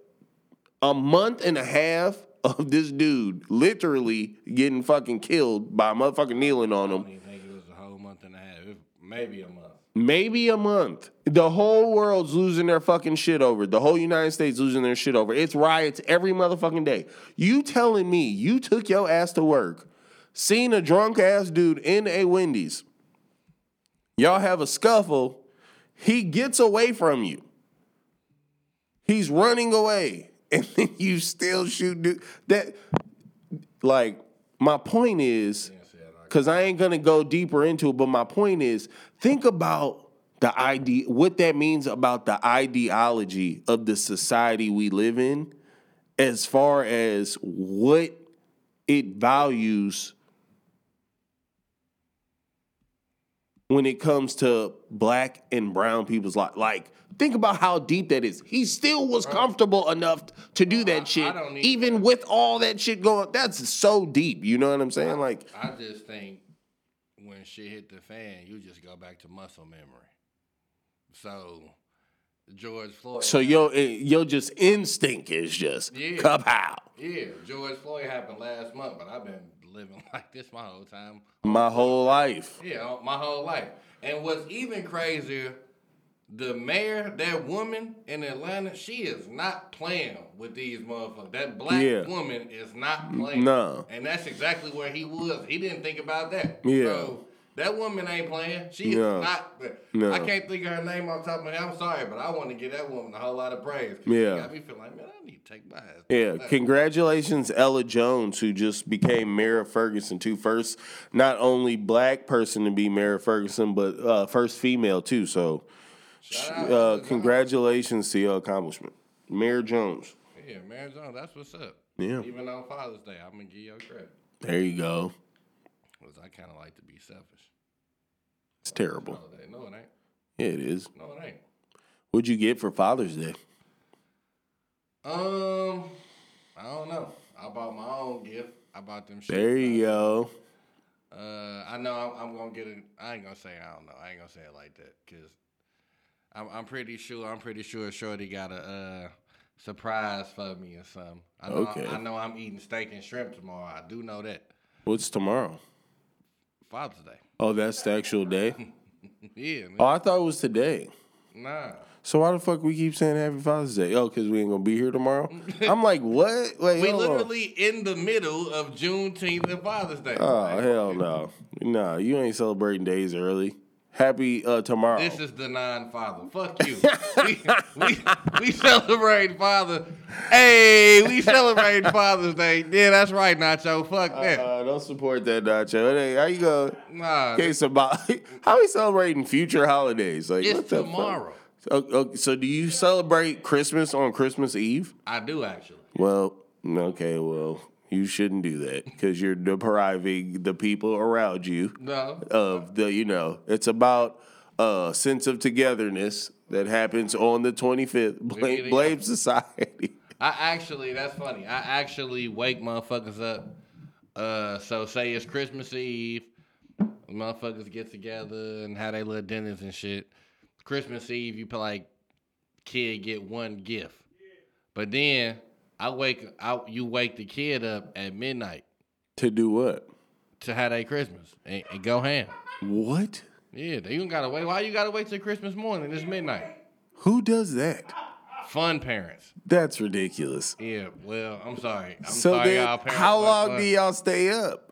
a month and a half of this dude literally getting fucking killed by a motherfucker kneeling on him, don't even think it was a whole month and a half. It, maybe a month. maybe a month. The whole world's losing their fucking shit over. it. The whole United States losing their shit over. it. It's riots every motherfucking day. You telling me you took your ass to work, seen a drunk ass dude in a Wendy's. Y'all have a scuffle. He gets away from you. He's running away, <laughs> and then you still shoot dude. That, like, my point is. Yeah, see, I like Cause I ain't gonna go deeper into it, but my point is, think about the idea, what that means about the ideology of the society we live in, as far as what it values when it comes to black and brown people's life. Like, think about how deep that is. He still was comfortable enough to do I- that shit, I don't need even with all that shit going. That's so deep. You know what I'm saying? Like. I just think when shit hit the fan, you just go back to muscle memory. So George Floyd. So your eh, your just instinct is just Yeah. out yeah, George Floyd happened last month, but I've been living <laughs> like this my whole time. My whole life. Yeah, my whole life. And what's even crazier, the mayor, that woman in Atlanta, she is not playing with these motherfuckers. That black Yeah. woman is not playing. No. And that's exactly where he was. He didn't think about that. Yeah. So that woman ain't playing. She No. is not. No. I can't think of her name off top of my head. I'm sorry, but I want to give that woman a whole lot of praise. Yeah. She got me feeling like, man, I need to take my ass. Yeah, back. congratulations, Ella Jones, who just became mayor of Ferguson too. First, not only black person to be mayor of Ferguson, but uh, first female too. So, uh, congratulations to your accomplishment, Mayor Jones. Yeah, Mayor Jones, that's what's up. Yeah. Even on Father's Day, I'm to give you credit. There you go. Because I kind of like to be selfish. It's terrible. holiday. No, it ain't. Yeah, it is. No, it ain't. What'd you get for Father's Day? Um, I don't know. I bought my own gift. I bought them shit. There you go. Uh, I know I'm, I'm gonna get it. I ain't gonna say I don't know. I ain't gonna say it like that because I'm, I'm pretty sure. I'm pretty sure Shorty got a uh, surprise for me or something. I know. Okay. I, know I'm eating steak and shrimp tomorrow. I do know that. What's tomorrow? Father's Day. Oh, that's the actual day. <laughs> Yeah, man. Oh, I thought it was today. Nah. So why the fuck we keep saying Happy Father's Day? Oh, because we ain't gonna be here tomorrow. <laughs> I'm like, what? Wait, We hold on. literally in the middle of Juneteenth and Father's Day. Oh hell no, no, you ain't celebrating days early. Happy uh, tomorrow. This is the non-father. Fuck you. <laughs> we, we, we celebrate Father. Hey, we celebrate Father's Day. Yeah, that's right, Nacho. Fuck that. uh, don't support that, Nacho. Hey, how you go? nah, Case about <laughs> how we celebrating future holidays? Like it's tomorrow. Oh, so do you celebrate Christmas on Christmas Eve? I do actually. Well, okay, well you shouldn't do that because you're depriving the people around you No. of the you know it's about a sense of togetherness that happens on the 25th. Blame, blame society. <laughs> I actually, that's funny. I actually wake motherfuckers up. Uh, so say it's Christmas Eve, motherfuckers get together and have their little dinners and shit. Christmas Eve, you put like kid get one gift, but then I wake out. You wake the kid up at midnight To do what? to have their Christmas and, and go ham. What? Yeah, they don't gotta wait. Why you gotta wait till Christmas morning? It's midnight. Who does that? Fun parents. That's ridiculous. Yeah. Well, I'm sorry. I'm so sorry, then, y'all parents. how long do y'all stay up?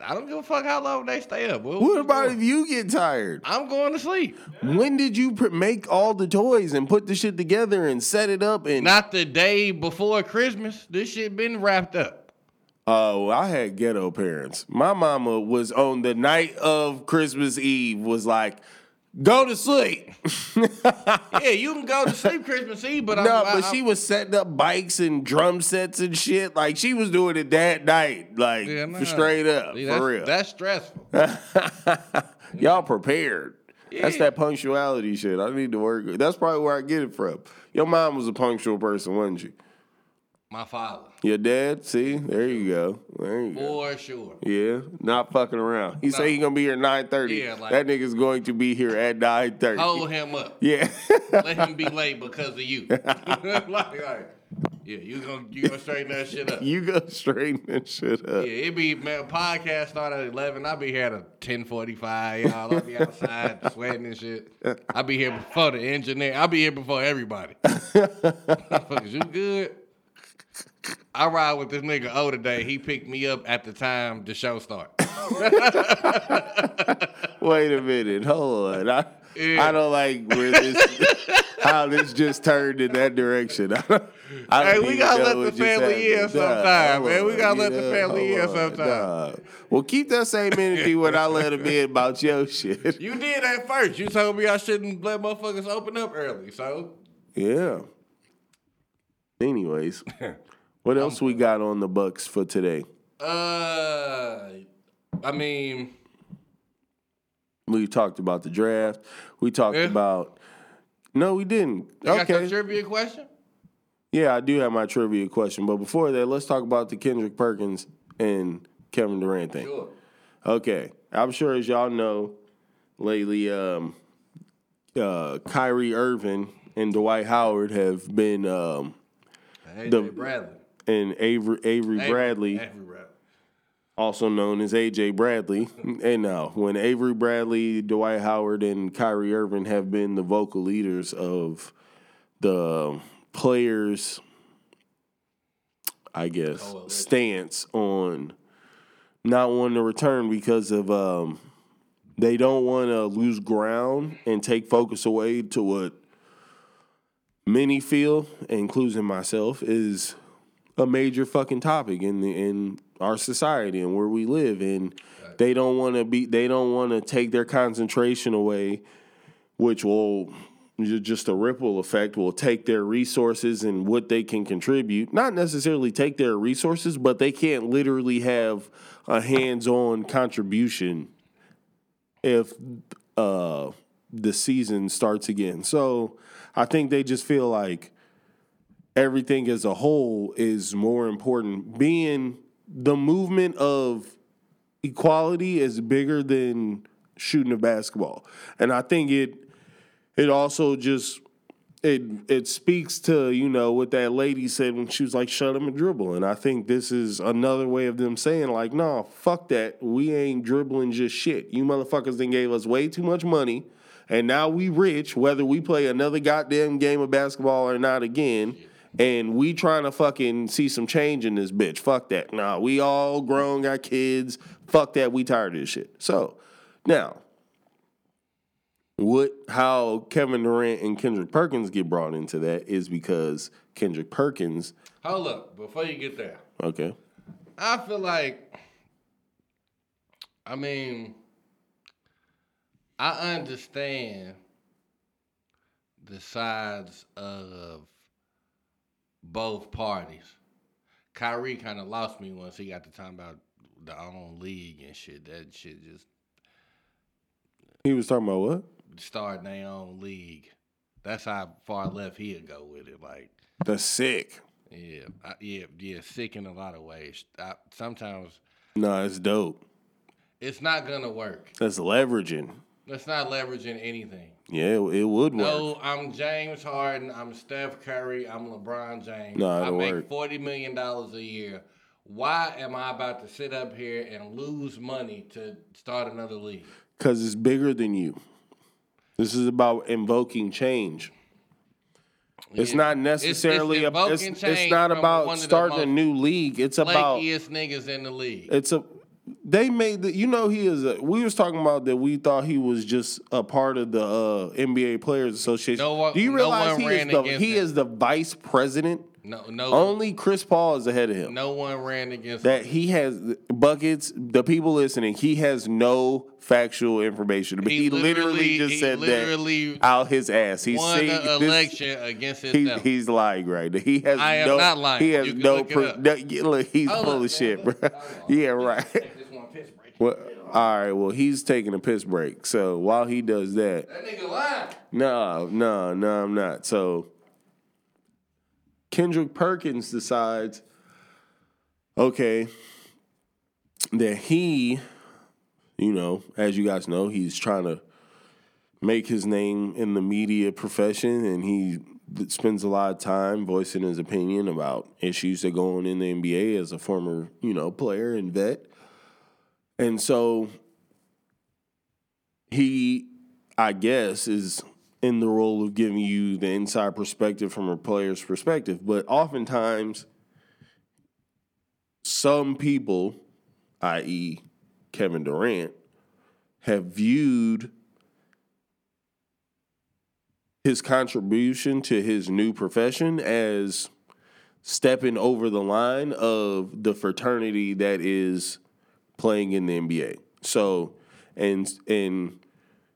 I don't give a fuck how long they stay up. What, What about if you get tired? I'm going to sleep. When did you pr- make all the toys and put the shit together and set it up? And Not the day before Christmas. This shit been wrapped up. oh, I had ghetto parents. My mama was on the night of Christmas Eve was like, "Go to sleep." <laughs> Yeah, you can go to sleep Christmas Eve, but I'm, no, I, but she was setting up bikes and drum sets and shit. Like she was doing it that night, like Yeah, for nah. straight up, See, for real. That's stressful. <laughs> Y'all prepared. That's that punctuality shit. I need to work. That's probably where I get it from. Your mom was a punctual person, wasn't she? My father, Your dad, see, there you go. There you go. for sure. Yeah, not fucking around. He say he gonna be here nine thirty. Yeah, like- that nigga's going to be here at nine thirty. Hold him up. Yeah. <laughs> Let him be late because of you. <laughs> <laughs> like, like, yeah, you gonna you gonna straighten that shit up. you go straighten that shit up. Yeah, it be man. Podcast start at eleven. I'll be here at ten forty five. Y'all, I'll be outside sweating and shit. I'll be here before the engineer. I'll be here before everybody. Motherfuckers, you good? I ride with this nigga O today. He picked me up at the time the show start. <laughs> Wait a minute, hold on. I, Yeah. I don't like where this <laughs> how this just turned in that direction. <laughs> I don't, I don't Hey, we gotta let the family in sometime, hold man. We gotta you let the family in sometime. nah. Well, keep that same energy when I let them in about your shit. You did at first. You told me I shouldn't let motherfuckers open up early. So Yeah. Anyways, what else we got on the Bucks for today? uh I mean We talked about the draft. We talked Yeah. about. No, we didn't. you got your okay. trivia question? Yeah, I do have my trivia question, but before that, let's talk about the Kendrick Perkins and Kevin Durant thing. Sure. Okay, I'm sure as y'all know, lately, um, uh, Kyrie Irving and Dwight Howard have been, um, AJ The- Bradley. And Avery, Avery Avery- Bradley, Avery Bradley. also known as AJ Bradley. <laughs> And now, when Avery Bradley, Dwight Howard, and Kyrie Irving have been the vocal leaders of the players, I guess, stance on not wanting to return because of um, they don't want to lose ground and take focus away to what many feel, including myself, is a major fucking topic in the in our society and where we live and they don't want to be they don't want to take their concentration away which will just a ripple effect will take their resources and what they can contribute. Not necessarily take their resources but they can't literally have a hands-on contribution if uh the season starts again. So i think they just feel like everything as a whole is more important. Being the movement of equality is bigger than shooting a basketball. And I think it it also just it it speaks to you know what that lady said when she was like shut him and dribble and i think this is another way of them saying like no fuck that we ain't dribbling just shit you motherfuckers then gave us way too much money and now we rich whether we play another goddamn game of basketball or not again and we trying to fucking see some change in this bitch fuck that nah we all grown got kids fuck that we tired of this shit so now what how Kevin Durant and Kendrick Perkins get brought into that is because Kendrick Perkins. Hold up, before you get there. Okay. I feel like, I mean, I understand the sides of both parties. Kyrie kind of lost me once he got to talking about the own league and shit. That shit just. He was talking about what? Starting their own league. That's how far left he'd go with it. Like, That's sick. yeah, I, yeah, yeah, sick in a lot of ways. I, sometimes No, it's dope. it's not gonna work. That's leveraging. That's not leveraging anything. Yeah, it, it would work. No, I'm James Harden. I'm Steph Curry. I'm LeBron James. No, I make work. forty million dollars a year. Why am I about to sit up here and lose money to start another league? Because it's bigger than you. This is about invoking change. It's Yeah. not It's- it's necessarily a, it's, invoking it's change not about one of the starting a new league. It's about niggas in the league. it's a they made the you know he is a we was talking about that we thought he was just a part of the uh, NBA Players Association. No one- Do you no realize one he is the he him. is the vice president? No, no, Only Chris Paul is ahead of him. no one ran against. That he has buckets. The people listening, he has no factual information. But he, He literally, literally- just he said literally that out his ass. He's won this- election against he, he's lying right now. He has I am no, not lying. He has no look it proof. up. No, look, he's full of shit, bro. <laughs> Yeah, right. Take this one piss break. Well, all right. Well, he's taking a piss break. So while he does that, That nigga lying. no, no, no, I'm not. So Kendrick Perkins decides, okay, that he, you know, as you guys know, he's trying to make his name in the media profession and he spends a lot of time voicing his opinion about issues that go on in the NBA as a former, you know, player and vet. And so he, I guess, is in the role of giving you the inside perspective from a player's perspective. But oftentimes, some people, i.e., Kevin Durant, have viewed his contribution to his new profession as stepping over the line of the fraternity that is playing in the NBA. So, and and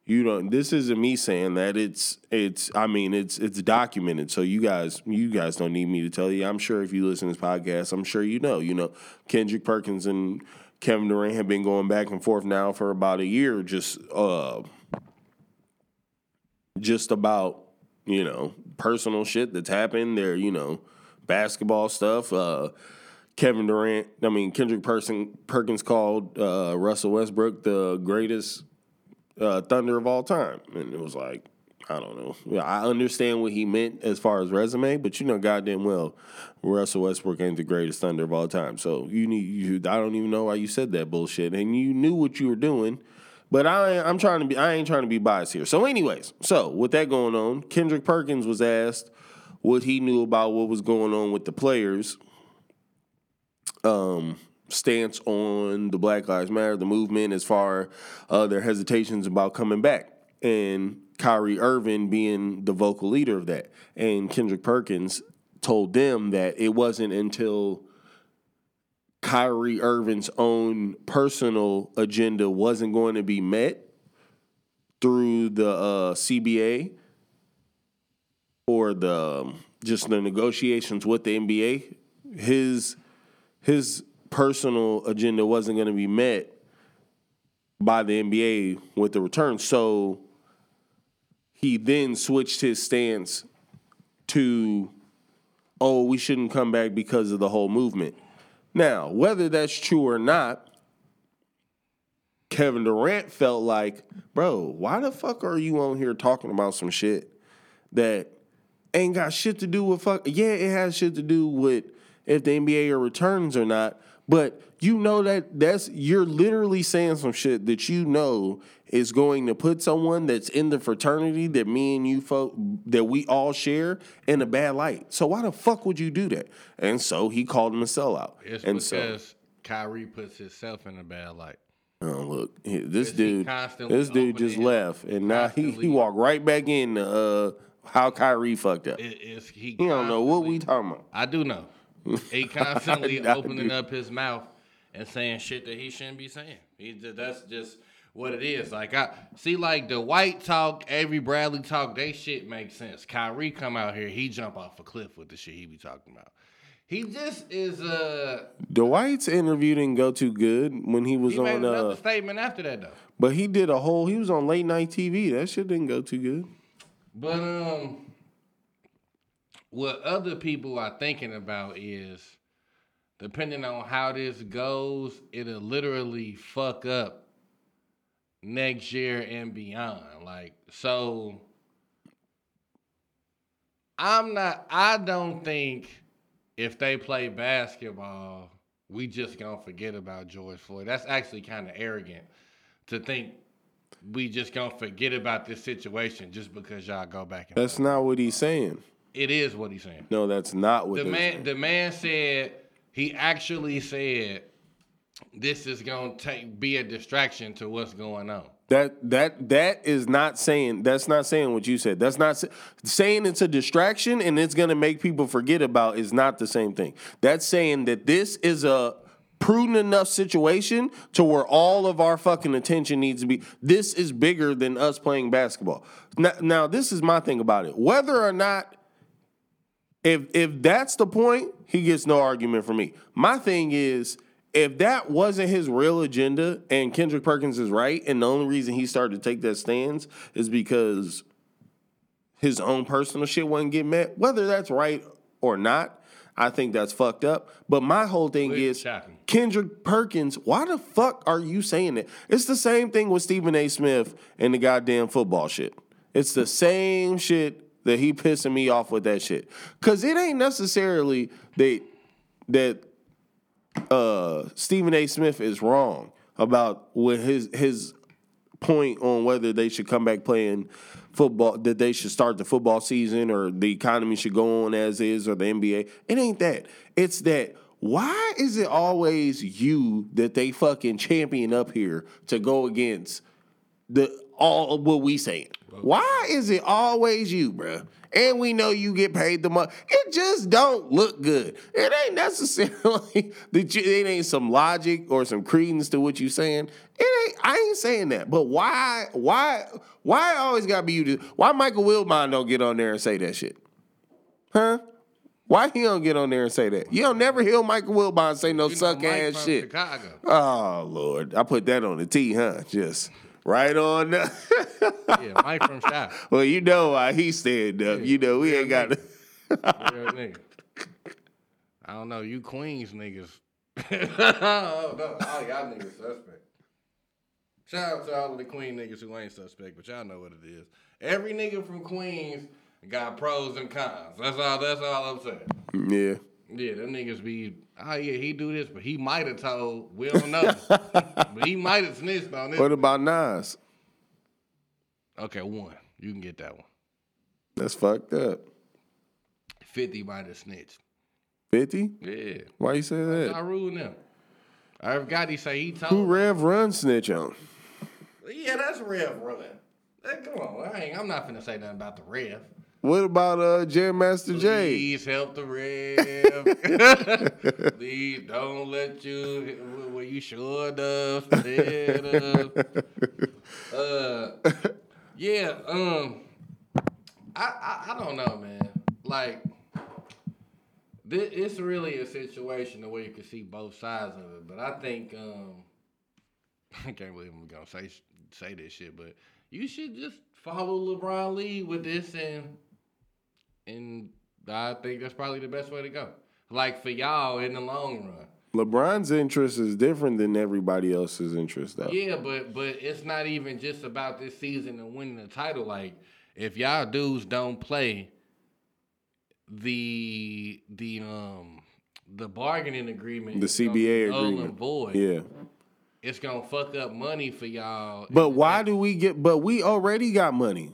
you know, this isn't me saying that. It's it's. I mean, it's it's documented. So you guys, you guys don't need me to tell you. I'm sure if you listen to this podcast, I'm sure you know. You know, Kendrick Perkins and Kevin Durant have been going back and forth now for about a year. Just uh, just about you know personal shit that's happened. There, you know, basketball stuff. Uh, Kevin Durant, I mean Kendrick Person, Perkins called uh, Russell Westbrook the greatest uh, Thunder of all time, and it was like I don't know. Yeah, I understand what he meant as far as resume, but you know goddamn well Russell Westbrook ain't the greatest Thunder of all time. So you need you. I don't even know why you said that bullshit, and you knew what you were doing. But I, I'm trying to be. I ain't trying to be biased here. So, anyways, so with that going on, Kendrick Perkins was asked what he knew about what was going on with the players um, stance on the Black Lives Matter, the movement, as far uh, their hesitations about coming back, and Kyrie Irving being the vocal leader of that, and Kendrick Perkins told them that it wasn't until Kyrie Irving's own personal agenda wasn't going to be met through the uh, CBA or the um, just the negotiations with the NBA, his his personal agenda wasn't going to be met by the NBA with the return. So he then switched his stance to, oh, we shouldn't come back because of the whole movement. Now, whether that's true or not, Kevin Durant felt like, bro, why the fuck are you on here talking about some shit that ain't got shit to do with fuck. Yeah, it has shit to do with if the NBA returns or not. But you know that that's you're literally saying some shit that you know is going to put someone that's in the fraternity that me and you folk that we all share in a bad light. So why the fuck would you do that? And so he called him a sellout. It's and because so Kyrie puts himself in a bad light. oh, look, this dude, this dude just left, and now he he walked right back in uh, how Kyrie fucked up. It, he He don't know what we talking about. I do know. He <laughs> constantly opening do. up his mouth and saying shit that he shouldn't be saying. He that's just what it is. Like I see, like the Dwight talk, Avery Bradley talk, they shit makes sense. Kyrie come out here, he jump off a cliff with the shit he be talking about. He just is uh Dwight's interview didn't go too good when he was he made on, another uh, statement after that though. but he did a whole. He was on late night TV. That shit didn't go too good. But um, what other people are thinking about is, depending on how this goes, it'll literally fuck up next year and beyond. Like so, I'm not. I don't think if they play basketball, we just gonna forget about George Floyd. That's actually kind of arrogant to think we just gonna forget about this situation just because y'all go back and That's not what he's saying. It is what he's saying. No, that's not what The man saying. the man said he actually said this is gonna take be a distraction to what's going on. That that that is not saying. That's not saying what you said. That's not sa- saying it's a distraction and it's gonna make people forget about. Is not the same thing. That's saying that this is a prudent enough situation to where all of our fucking attention needs to be. This is bigger than us playing basketball. Now, now this is my thing about it. Whether or not if if that's the point, he gets no argument from me. My thing is, if that wasn't his real agenda, and Kendrick Perkins is right, and the only reason he started to take that stance is because his own personal shit wasn't getting met, whether that's right or not, I think that's fucked up. But my whole thing It's is shocking. Kendrick Perkins, why the fuck are you saying that? It's the same thing with Stephen A. Smith and the goddamn football shit. It's the same shit that he pissing me off with that shit. Cause it ain't necessarily that that uh Stephen A. Smith is wrong about what his his point on whether they should come back playing football, that they should start the football season or the economy should go on as is or the NBA. It ain't that. It's that why is it always you that they fucking champion up here to go against the all of what we saying? Why is it always you, bruh? And we know you get paid the money. It just don't look good. It ain't necessarily <laughs> that you, it ain't some logic or some credence to what you saying. It ain't. I ain't saying that. But why? Why? Why always gotta be you? To, why Michael Wilbon don't get on there and say that shit? Huh? Why he don't get on there and say that? You don't never hear Michael Wilbon say no You know, suck Mike ass shit. Chicago. Oh Lord, I put that on the T, huh? Just right on. <laughs> Yeah, Mike from Shop. well, you know why he stand up. You know we ain't got. <laughs> Nigga. I don't know, you Queens niggas. <laughs> oh, no, all y'all niggas suspect. Shout out to all of the Queen niggas who ain't suspect, but y'all know what it is. Every nigga from Queens got pros and cons. That's all. That's all I'm saying. Yeah. Yeah, them niggas be. Oh yeah, he do this, but he might have told. We don't know, <laughs> but he might have snitched on this. What about Nas? Okay, one. You can get that one. That's fucked up. Fifty might have snitched. Fifty? Yeah. Why you say that? I ruling them. I forgot he say he told. Who. Rev Run snitch on? Yeah, that's Rev running. Hey, come on, I ain't, I'm not finna say nothing about the Rev. What about uh Jam Master Jay? Please help the Rev. <laughs> Please don't let you where you sure should have. Uh, yeah. Um, I, I I don't know, man. Like, this, it's really a situation where you can see both sides of it. But I think um, <laughs> I can't believe I'm gonna say say this shit, but you should just follow LeBron Lee with this, and and I think that's probably the best way to go. Like for y'all in the long run. LeBron's interest is different than everybody else's interest, though. Yeah, but but it's not even just about this season and winning the title. Like if y'all dudes don't play the the um the bargaining agreement, The CBA be null and agreement. void. Yeah. It's gonna fuck up money for y'all. But why do we get? But we already got money.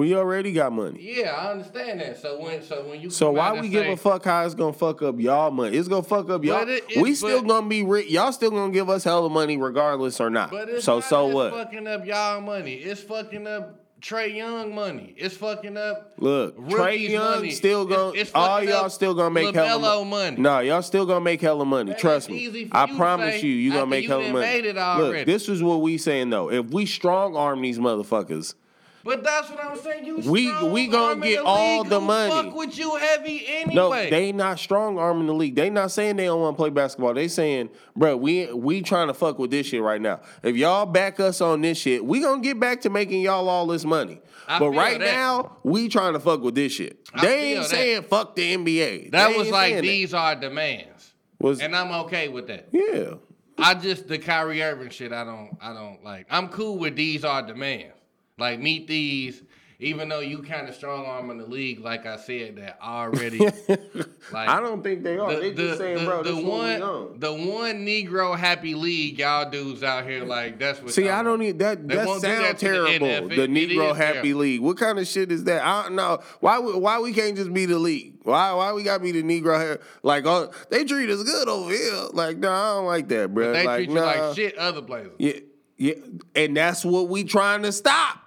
We already got money. Yeah, I understand that. So when so when you So why we give say- a fuck how it's gonna fuck up y'all money? It's gonna fuck up y'all. It- we still but- gonna be rich. Y'all still gonna give us hella money regardless or not. But it's so not so what? fucking up y'all money. It's fucking up Trae Young money. It's fucking up Look, Trae Young money. still gonna it's all y'all still gonna make hella LaMelo mo- money. No, y'all still gonna make hella money. Man, Trust me. I you promise you, you gonna make you hella money. made it Look, this is what we saying though. If we strong arm these motherfuckers, But that's what I'm saying. You We- strong we gonna get the all the money. Fuck with you heavy anyway. no, they not strong arming the league. They not saying they don't want to play basketball. They saying, bro, we we trying to fuck with this shit right now. If y'all back us on this shit, we gonna get back to making y'all all this money. I but right that. now, we trying to fuck with this shit. I They ain't that. saying fuck the NBA. that They was like saying that. these are demands, was and I'm okay with that. yeah. I just the Kyrie Irving shit. I don't. I don't like. I'm cool with these are demands. Like meet these. Even though you kind of strong arm in the league, like I said, that already. <laughs> like I don't think they are. they just saying, bro, the one, on. the one Negro happy league, y'all dudes out here like that's what. See, y'all I don't need that. That won't do sound that the terrible. The, It Negro Happy terrible. League. What kind of shit is that? I don't know. Why? we- Why we can't just be the league? Why? Why we gotta be the Negro? Ha- Like, oh, they treat us good over here. Like, no, I don't like that, bro. They like, treat you like shit. Other places. Yeah, yeah, and that's what we trying to stop.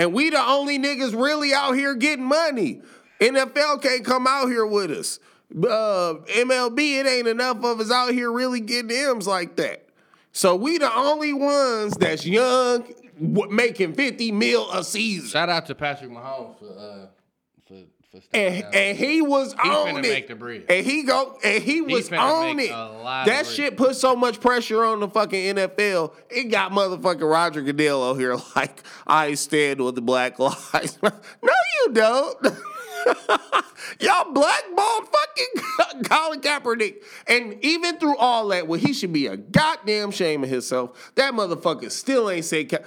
And we the only niggas really out here getting money. NFL can't come out here with us. Uh, MLB, it ain't enough of us out here really getting M's like that. So we the only ones that's young, making fifty mil a season. Shout out to Patrick Mahomes for uh for for And, and he was He on finna it. make the bread. And he go and he was finna on make it. a lot That bread. shit put so much pressure on the fucking NFL. It got motherfucking Roger Goodell out here <laughs> like I stand with the black lives. <laughs> no, you don't. <laughs> Y'all blackballed fucking Colin Kaepernick. And even through all that, well, he should be a goddamn shame of himself. That motherfucker still ain't say Ka-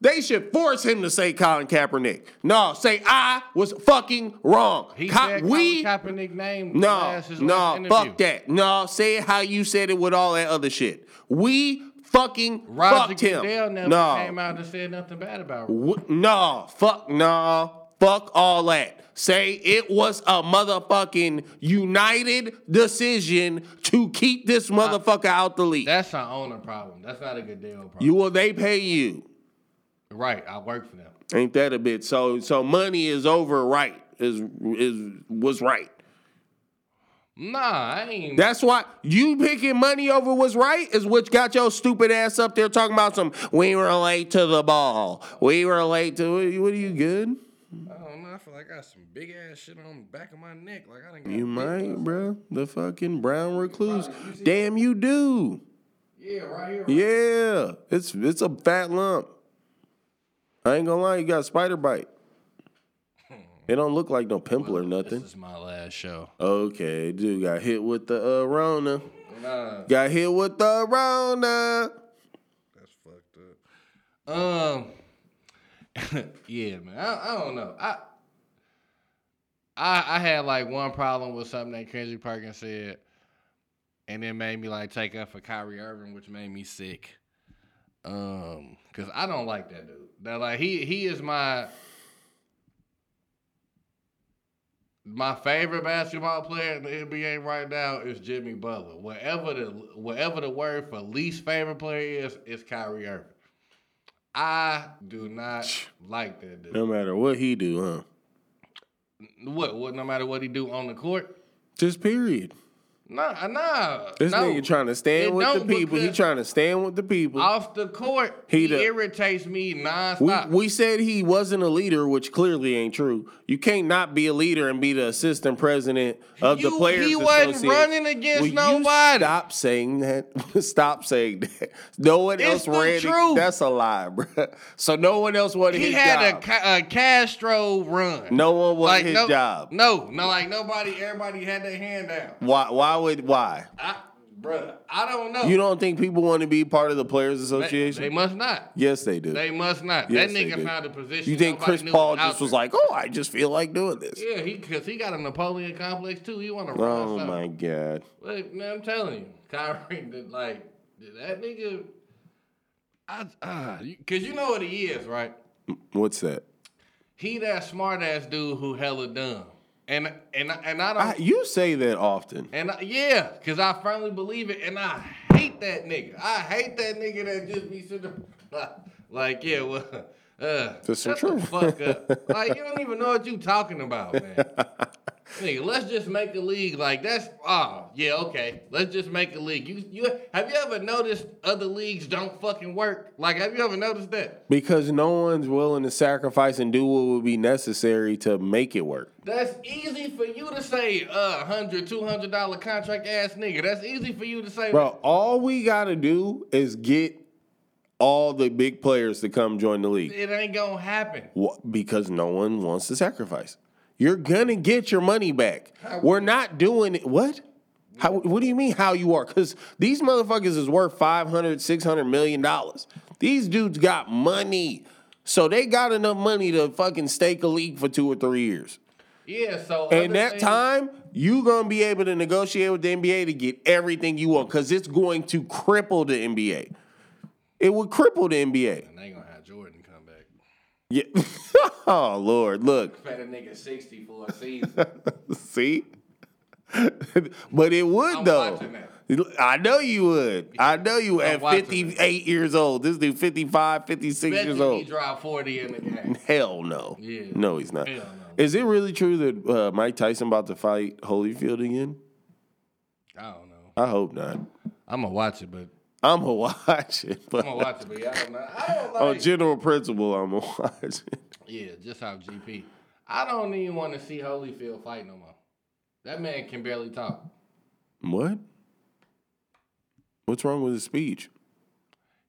they should force him to say Colin Kaepernick. No, say I was fucking wrong. He Co- said we Colin Kaepernick name. no, no, fuck that. No, say it how you said it with all that other shit. We fucking Roger fucked him. Goodell never no, came out and said nothing bad about him. W- no, fuck, no, fuck all that. Say it was a motherfucking united decision to keep this motherfucker out the league. That's our owner problem. That's not a Goodell problem. You will they pay you? Right, I work for them. Ain't that a bit? So so money is over right is is was right. Nah, I ain't. That's why you picking money over what's right is what got your stupid ass up there talking about some. We were late to the ball. We were late to. What are you good? I don't know. I feel like I got some big ass shit on the back of my neck. Like I didn't. You might, bro. The fucking brown recluse. Damn, you do. Yeah, right here. Yeah, it's it's a fat lump. I ain't gonna lie, you got a spider bite. <laughs> It don't look like no pimple or nothing. This is my last show. Okay, dude got hit with the uh, Rona. Nah, Got hit with the Rona. that's fucked up. Um. <laughs> yeah, man. I, I don't know. I. I I had like one problem with something that Kendrick Perkins said, and it made me like take up for Kyrie Irving, which made me sick. Um, cause I don't like that dude. That like he he is my my favorite basketball player in the NBA right now is Jimmy Butler. Whatever the whatever the word for least favorite player is, is Kyrie Irving. I do not <sighs> like that dude. No matter what he do, huh? What what no matter what he do on the court? Just period. Nah, nah. This no. nigga trying to stand It with the people. He trying to stand with the people. off the court. He He, the- irritates me We, nonstop. we said he wasn't a leader, which clearly ain't true. You can't not be a leader and be the assistant president of the players. he wasn't running against Will you nobody. Stop saying that. <laughs> stop saying that. No one It's else ran. truth. That's a lie, bro. <laughs> So no one else wanted he his had job. a, Ca- a Castro run. no one wanted like his no, job. No, no, like nobody. Everybody had their hand out. Why? Why would? Why? I, bruh, I don't know. You don't think people want to be part of the Players Association? they must not. yes, they do. They must not. Yes, that nigga found a position. you think Chris Paul just was like, "Oh, I just feel like doing this"? Yeah, he because he got a Napoleon complex too. He want to run Oh my god. Like, man, I'm telling you, Kyrie, did, like that nigga. I uh, cause you know what he is, right? What's that? He that smart ass dude who hella dumb, and and and I don't. I, you say that often. and I, yeah, cause I firmly believe it, and I hate that nigga. I hate that nigga that just be sitting there, <laughs> like, yeah, well, uh, That's shut the truth. fuck up. <laughs> like you don't even know what you talking about, man. <laughs> Nigga, let's just make a league like that's oh yeah okay let's just make a league. You you have you ever noticed other leagues don't fucking work? Like have you ever noticed that? Because no one's willing to sacrifice and do what would be necessary to make it work. That's easy for you to say, uh, hundred, two hundred dollar contract ass nigga. That's easy for you to say. Bro, all we gotta do is get all the big players to come join the league. It ain't gonna happen. Wha- Because no one wants to sacrifice. You're gonna get your money back. We're not doing it. What? How, what do you mean how you are? Because these motherfuckers is worth 500, 600 million dollars. These dudes got money. So they got enough money to fucking stake a league for two or three years. Yeah, so And that things- time, you gonna be able to negotiate with the NBA to get everything you want because it's going to cripple the NBA. It would cripple the NBA. And they ain't gonna have Jordan come back. Yeah. <laughs> oh Lord, look. Pay the nigga sixty for a season. <laughs> See? <laughs> but it would I'm though. I know you would. I know you would I'm at watching 58 years old. This dude 55, 56 Bet years you he old. dropped forty in the game. Hell no. Yeah. No, he's not. Hell no. Is it really true that uh, Mike Tyson about to fight Holyfield again? I don't know. I hope not. I'm gonna watch it, but I'm gonna watch it, but I'm gonna watch it, but yeah, I don't know. I don't <laughs> on general principle, I'm gonna watch it. yeah, just how GP. I don't even want to see Holyfield fight no more. That man can barely talk. What? What's wrong with his speech?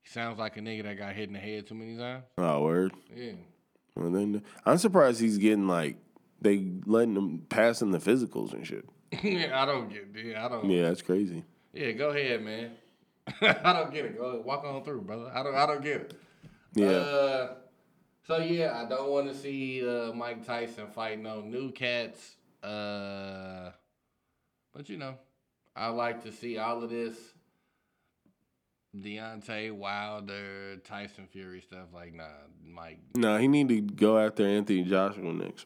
He sounds like a nigga that got hit in the head too many times. Oh, word. Yeah. Well, then I'm surprised he's getting like they letting him passing the physicals and shit. <laughs> yeah, I don't get. Yeah, I don't. Yeah, that's crazy. Yeah, go ahead, man. <laughs> I don't get it. Go ahead, walk on through, brother. I don't. I don't get it. Yeah. Uh, so yeah, I don't want to see uh, Mike Tyson fight no new cats. Uh, but you know, I like to see all of this Deontay Wilder, Tyson Fury stuff. Like, nah, Mike no, he need to go after Anthony Joshua next.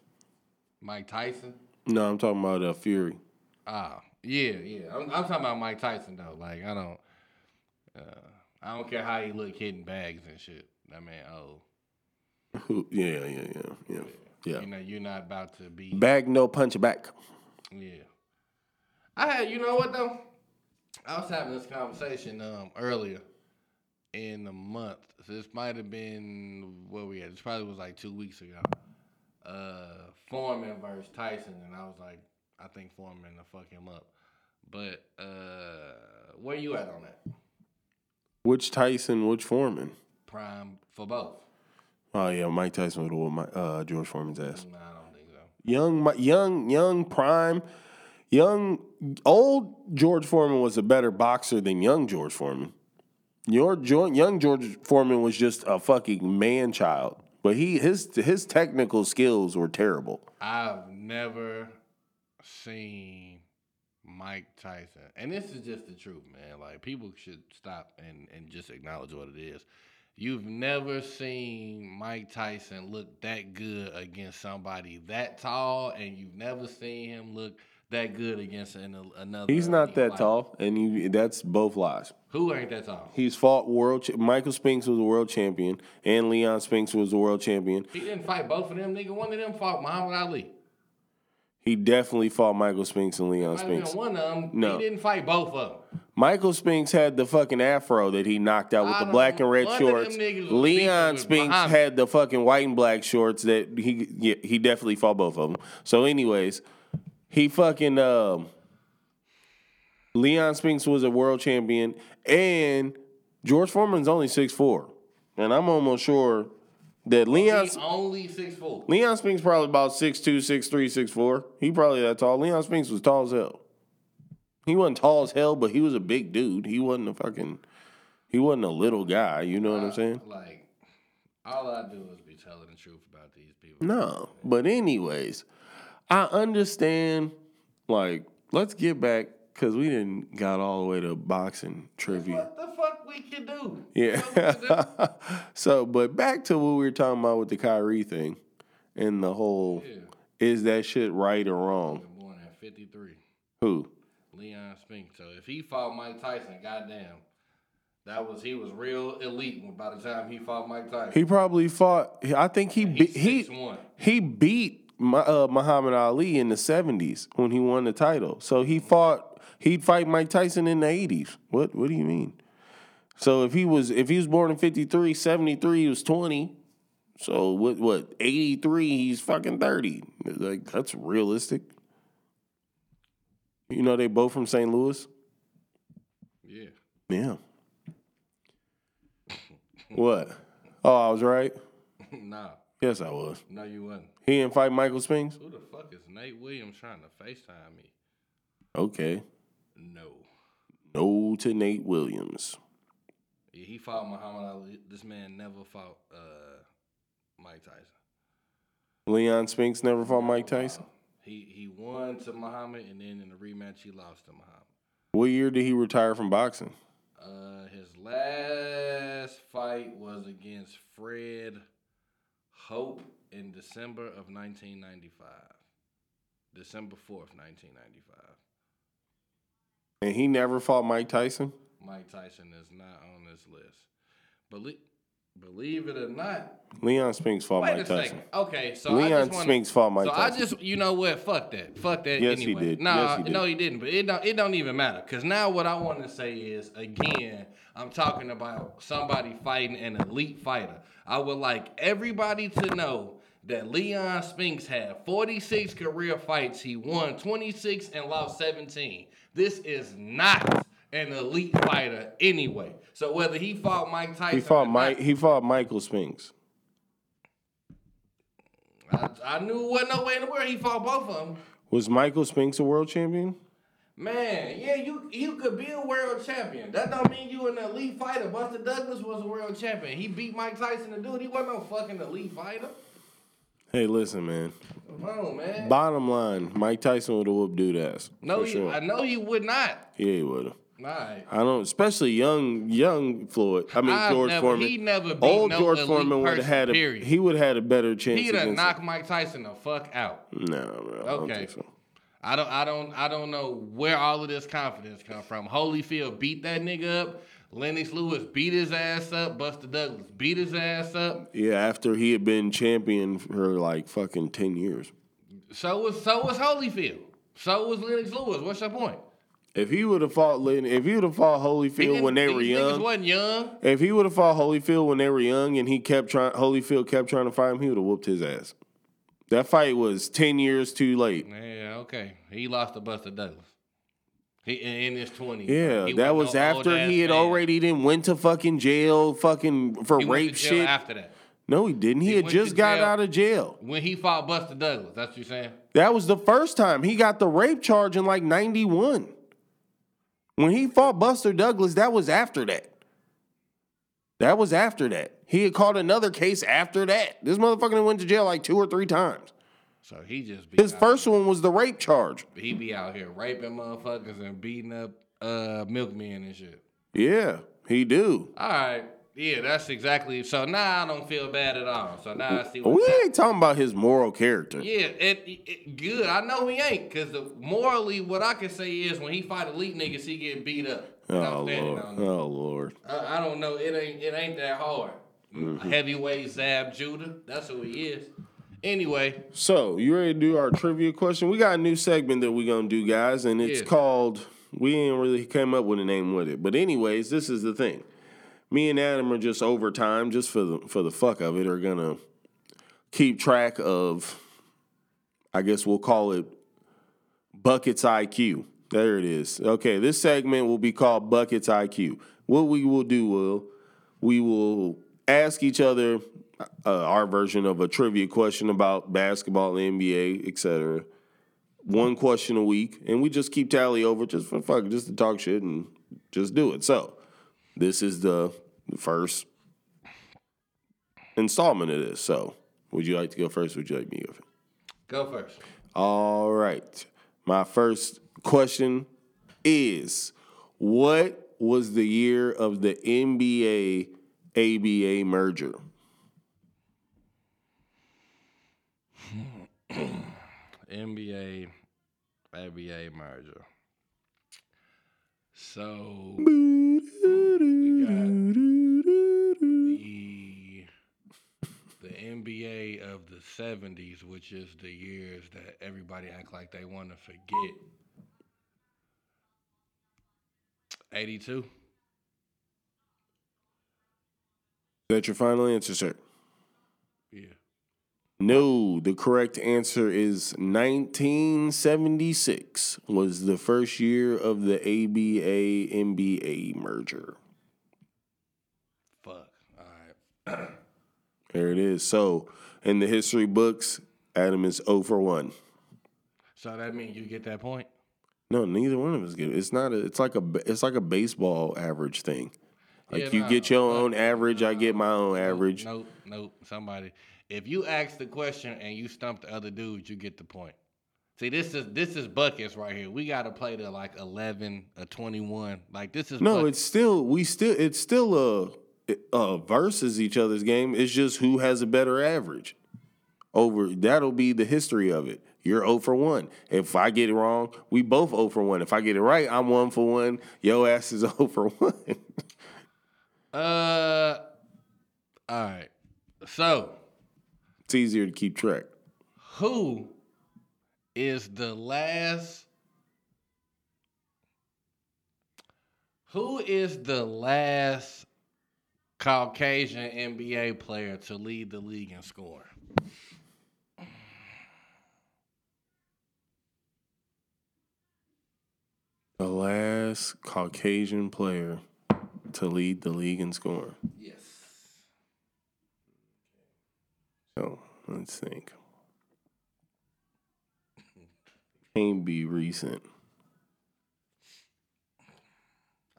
Mike Tyson. No, I'm talking about uh, Fury. Ah, yeah, yeah. I'm, I'm talking about Mike Tyson though. Like, I don't. Uh, I don't care how he look hitting bags and shit. That man, oh, Who- Yeah, yeah, yeah, yeah, yeah. you know, you're not about to be. Bag no punch back. Yeah. I had, you know what though? I was having this conversation um earlier in the month. So this might have been where we at. This probably was like two weeks ago. Uh, Foreman versus Tyson, and I was like, I think Foreman to fuck him up. But uh, where you at on that? Which Tyson? Which Foreman? Prime for both? Oh yeah, Mike Tyson would have my uh, George Foreman's ass. No, I don't think so. Young, young, young prime, young, old George Foreman was a better boxer than young George Foreman. Your young George Foreman was just a fucking man child, but he his his technical skills were terrible. I've never seen Mike Tyson, and this is just the truth, man. Like people should stop and and just acknowledge what it is. You've never seen Mike Tyson look that good against somebody that tall, and you've never seen him look that good against an, another. He's not that tall, and you, that's both lies. Who ain't that tall? He's fought world. Ch- Michael Spinks was a world champion, and Leon Spinks was a world champion. He didn't fight both of them, nigga. One of them fought Muhammad Ali. He definitely fought Michael Spinks and Leon Might have been Spinks. one of them. No. He didn't fight both of them. Michael Spinks had the fucking afro that he knocked out with the black and red shorts. Leon Spinks had the fucking white and black shorts that he yeah, he definitely fought both of them. So, anyways, he fucking um, Leon Spinks was a world champion, and George Foreman's only six four, and I'm almost sure that Leon He only six four. Leon Spinks probably about six two, six three, six four. He probably that tall. Leon Spinks was tall as hell. He wasn't tall as hell, but he was a big dude. He wasn't a fucking. He wasn't a little guy. You know what I'm saying? Like, all I do is be telling the truth about these people. No, but anyways, I understand. Like, let's get back because we didn't got all the way to boxing trivia. What the fuck we can do? Yeah. <laughs> so, but back to what we were talking about with the Kyrie thing and the whole Yeah. is that shit right or wrong? Born at 53. Who? Leon Spinks. So if he fought Mike Tyson, goddamn, that was he was real elite by the time he fought Mike Tyson. He probably fought. I think he beat he 6'1". he beat Ma- uh, Muhammad Ali in the seventies when he won the title. So he fought. He'd fight Mike Tyson in the eighties. What What do you mean? So if he was if he was born in 53, 73, he was twenty. So what what eighty three? He's fucking thirty. Like that's realistic. You know they both from St. Louis. Yeah. Yeah. what? Oh, I was right. <laughs> nah. Yes, I was. No, you wasn't. He didn't fight Michael Spinks? Who the fuck is Nate Williams trying to FaceTime me? Okay. No. No to Nate Williams. Yeah, he fought Muhammad Ali. This man never fought uh, Mike Tyson. Leon Spinks never fought Mike Tyson. He he won to Muhammad, and then in the rematch he lost to Muhammad. What year did he retire from boxing? Uh, his last fight was against Fred Houpe in December of 1995. December 4th, 1995. And he never fought Mike Tyson? Mike Tyson is not on this list. Believe, believe it or not. Leon Spinks fought Wait Mike a Tyson. second. Okay, so I Leon just wanna, Spinks fought Mike so Tyson. I just, you know what? Fuck that. Fuck that. Yes, he did. Nah, Yes, he did. no, he didn't. But it don't. It don't even matter. Cause now what I want to say is again, I'm talking about somebody fighting an elite fighter. I would like everybody to know that Leon Spinks had 46 career fights. He won 26 and lost 17. This is not an elite fighter anyway. So whether he fought Mike Tyson, he fought Mike not, he fought Michael Spinks. I, I knew it wasn't no way in the world he fought both of them. Was Michael Spinks a world champion? Man, yeah, you you could be a world champion. That don't mean you an elite fighter. Buster Douglas was a world champion. He beat Mike Tyson to do it. He wasn't no fucking elite fighter. Hey, listen, man. Come on, man. Bottom line, Mike Tyson would have whooped dude ass. no, he, sure. I know he would not. yeah, he would have. Alright. I don't, especially young, young Floyd. I mean I've George never- Foreman. he never beat Old no George Foreman would have had a. period. He would have had a better chance. He'd have knocked Mike Tyson the fuck out. No, bro. I don't Okay. think so. I don't I don't I don't know where all of this confidence come from. Holyfield beat that nigga up. Lennox Lewis beat his ass up. Buster Douglas beat his ass up. Yeah, after he had been champion for like fucking ten years. So was so was Holyfield. So was Lennox Lewis. What's your point? If he would have fought if he would have fought Holyfield when they were young, wasn't young. if he would have fought Holyfield when they were young, and he kept trying, Holyfield kept trying to fight him, he would have whooped his ass. That fight was ten years too late. Yeah, okay. He lost to Buster Douglas. He in, his twenties. Yeah, that was after he had already then went to fucking jail, fucking for he rape shit. After that, no, he didn't. He, He had just got out of jail. when he fought Buster Douglas, that's what you're saying. That was the first time he got the rape charge in like '91. When he fought Buster Douglas, that was after that. That was after that. He had caught another case after that. This motherfucker went to jail like two or three times. So he just be His first one was the rape charge. here- he be out here raping motherfuckers and beating up uh milkmen and shit. Yeah, he do. All right. Yeah, that's exactly. So now I don't feel bad at all. So now I see what. We ain't talking about his moral character. Yeah, it, it, good. I know he ain't, cause the, morally, what I can say is when he fight elite niggas, he get beat up. Oh lord. Oh lord. I, I don't know. It ain't it ain't that hard. Heavyweight Zab Judah. That's who he is. Anyway, So, you ready to do our trivia question? We got a new segment that we're gonna do, guys, and it's Yeah. called. We ain't really came up with a name with it, but anyways, this is the thing. Me and Adam are just over time, just for the for the fuck of it, are gonna keep track of. I guess we'll call it buckets IQ. There it is. Okay, this segment will be called buckets IQ. What we will do will we will ask each other uh, our version of a trivia question about basketball, the NBA, etc. one question a week, and we just keep tally over just for fuck, just to talk shit and just do it. So this is the first installment of this. So would you like to go first? Would you like me to go first? Go first. All right. My first question is what was the year of the NBA ABA merger? <clears throat> NBA ABA merger. So we got the the NBA of the seventies, which is the years that everybody act like they want to forget. Eighty two. Is that your final answer, sir? No, the correct answer is 1976 was the first year of the ABA NBA merger. Fuck. All right. <clears throat> There it is. So, in the history books, Adam is 0 for 1. So that means you get that point. No, neither one of us get it. It's not a it's like a it's like a baseball average thing. Like Yeah, you get your own average, I get my own average. Nope, nope. Somebody, if you ask the question and you stump the other dude, you get the point. See, this is this is buckets right here. We got to play to like eleven, a twenty-one. Like this is No, buckets. it's still we still it's still a, a versus each other's game. It's just who has a better average. Over that'll be the history of it. You're 0 for 1. If I get it wrong, we both 0 for 1. If I get it right, I'm 1 for 1. Your ass is 0 <laughs> for 1. uh. All right. So, it's easier to keep track. who is the last? Who is the last Caucasian NBA player to lead the league in scoring? The last Caucasian player to lead the league in scoring. Yes. So let's think. Can't be recent.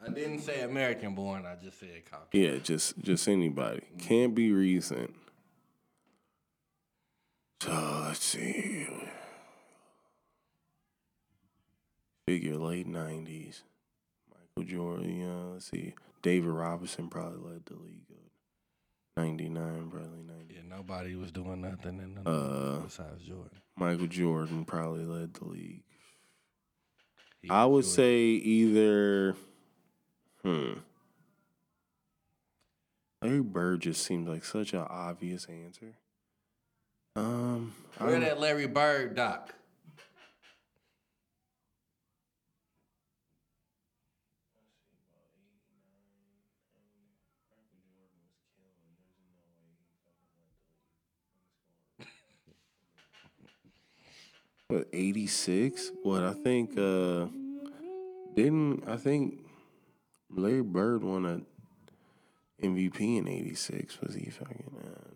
I didn't say American born. I just said Caucasian. Yeah, just just anybody. Can't be recent. So let's see. Figure late nineties. Michael Jordan, yeah, let's see. David Robinson probably led the league. Ninety nine, probably ninety. Yeah, nobody was doing nothing in the Uh, besides Jordan. Michael Jordan probably led the league. He I would was doing- say either. Hmm. Larry Bird just seems like such an obvious answer. Um, Where I'm- that Larry Bird doc? What eighty six? What I think? Uh, didn't I think Larry Bird won a MVP in eighty six? Was he fucking? Uh,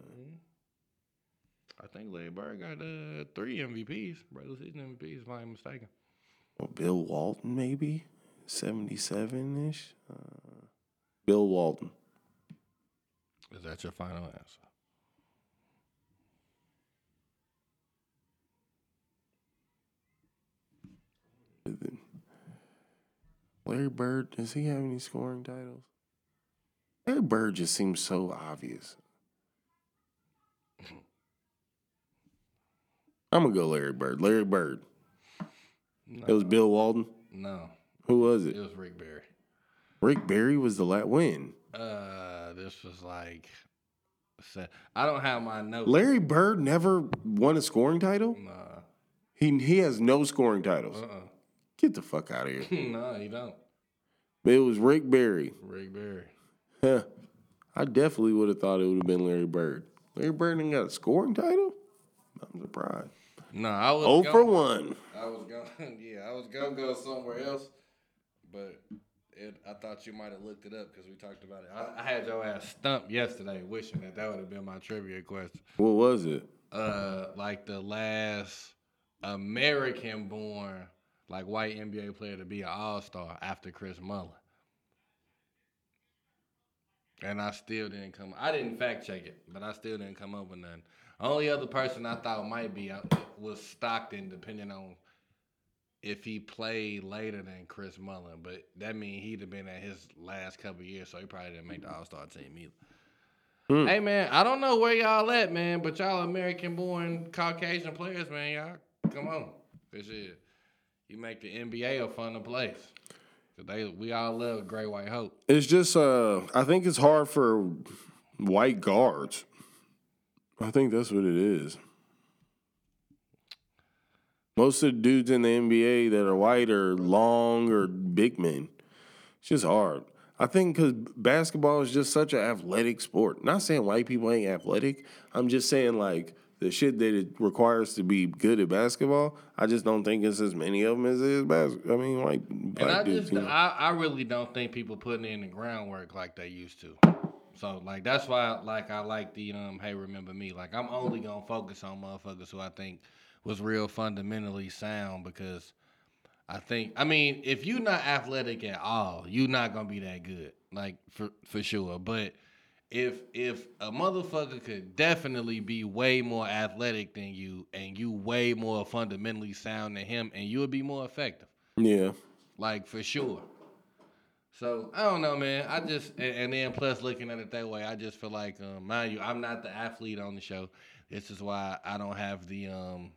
I think Larry Bird got uh, three MVPs, regular season MVPs, if I'm mistaken. well, Bill Walton maybe seventy seven ish. Uh, Bill Walton. Is that your final answer? Larry Bird, does he have any scoring titles? Larry Bird just seems so obvious. I'm gonna go Larry Bird. Larry Bird. No, It was Bill Walton. no, Who was it it? was Rick Barry. Rick Barry was the last win. Uh, this was like, I don't have my notes. Larry Bird never won a scoring title. Nah, He he has no scoring titles. uh, Get the fuck out of here. <laughs> no, you don't. It was Rick Barry. Rick Barry. Huh. I definitely would have thought it would have been Larry Bird. Larry Bird ain't got a scoring title. I'm surprised. No, I was. Oh for one. I was going, <laughs> yeah, I was gonna go somewhere else, but it, I thought you might have looked it up because we talked about it. I, I had your ass stumped yesterday, wishing that that would have been my trivia question. What was it? Uh, like the last American born like white NBA player to be an all star after Chris Mullin. And I still didn't come. I didn't fact check it, but I still didn't come up with nothing. Only other person I thought might be was Stockton, depending on if he played later than Chris Mullin. But that means he'd have been at his last couple years, so he probably didn't make the All Star team either. Hmm. Hey man, I don't know where y'all at, man, but y'all American born Caucasian players, man, y'all come on. This is you make the NBA a funner place. 'Cause they we all love Gray White Hope. It's just uh I think it's hard for white guards. I think that's what it is. Most of the dudes in the NBA that are white are long or big men. It's just hard. I think because basketball is just such an athletic sport. Not saying white people ain't athletic. I'm just saying like the shit that it requires to be good at basketball. I just don't think it's as many of them as it is basketball. I mean, white And I dudes. just you know. I, I really don't think people putting in the groundwork like they used to. So like that's why like I like the um hey remember me. Like I'm only gonna focus on motherfuckers who I think was real fundamentally sound because I think I mean if you're not athletic at all, you're not gonna be that good. Like for for sure. But if if a motherfucker could definitely be way more athletic than you and you way more fundamentally sound than him and you would be more effective yeah. like for sure. So I don't know, man. I just and, and then plus looking at it that way, I just feel like, um, mind you, I'm not the athlete on the show. This is why I don't have the um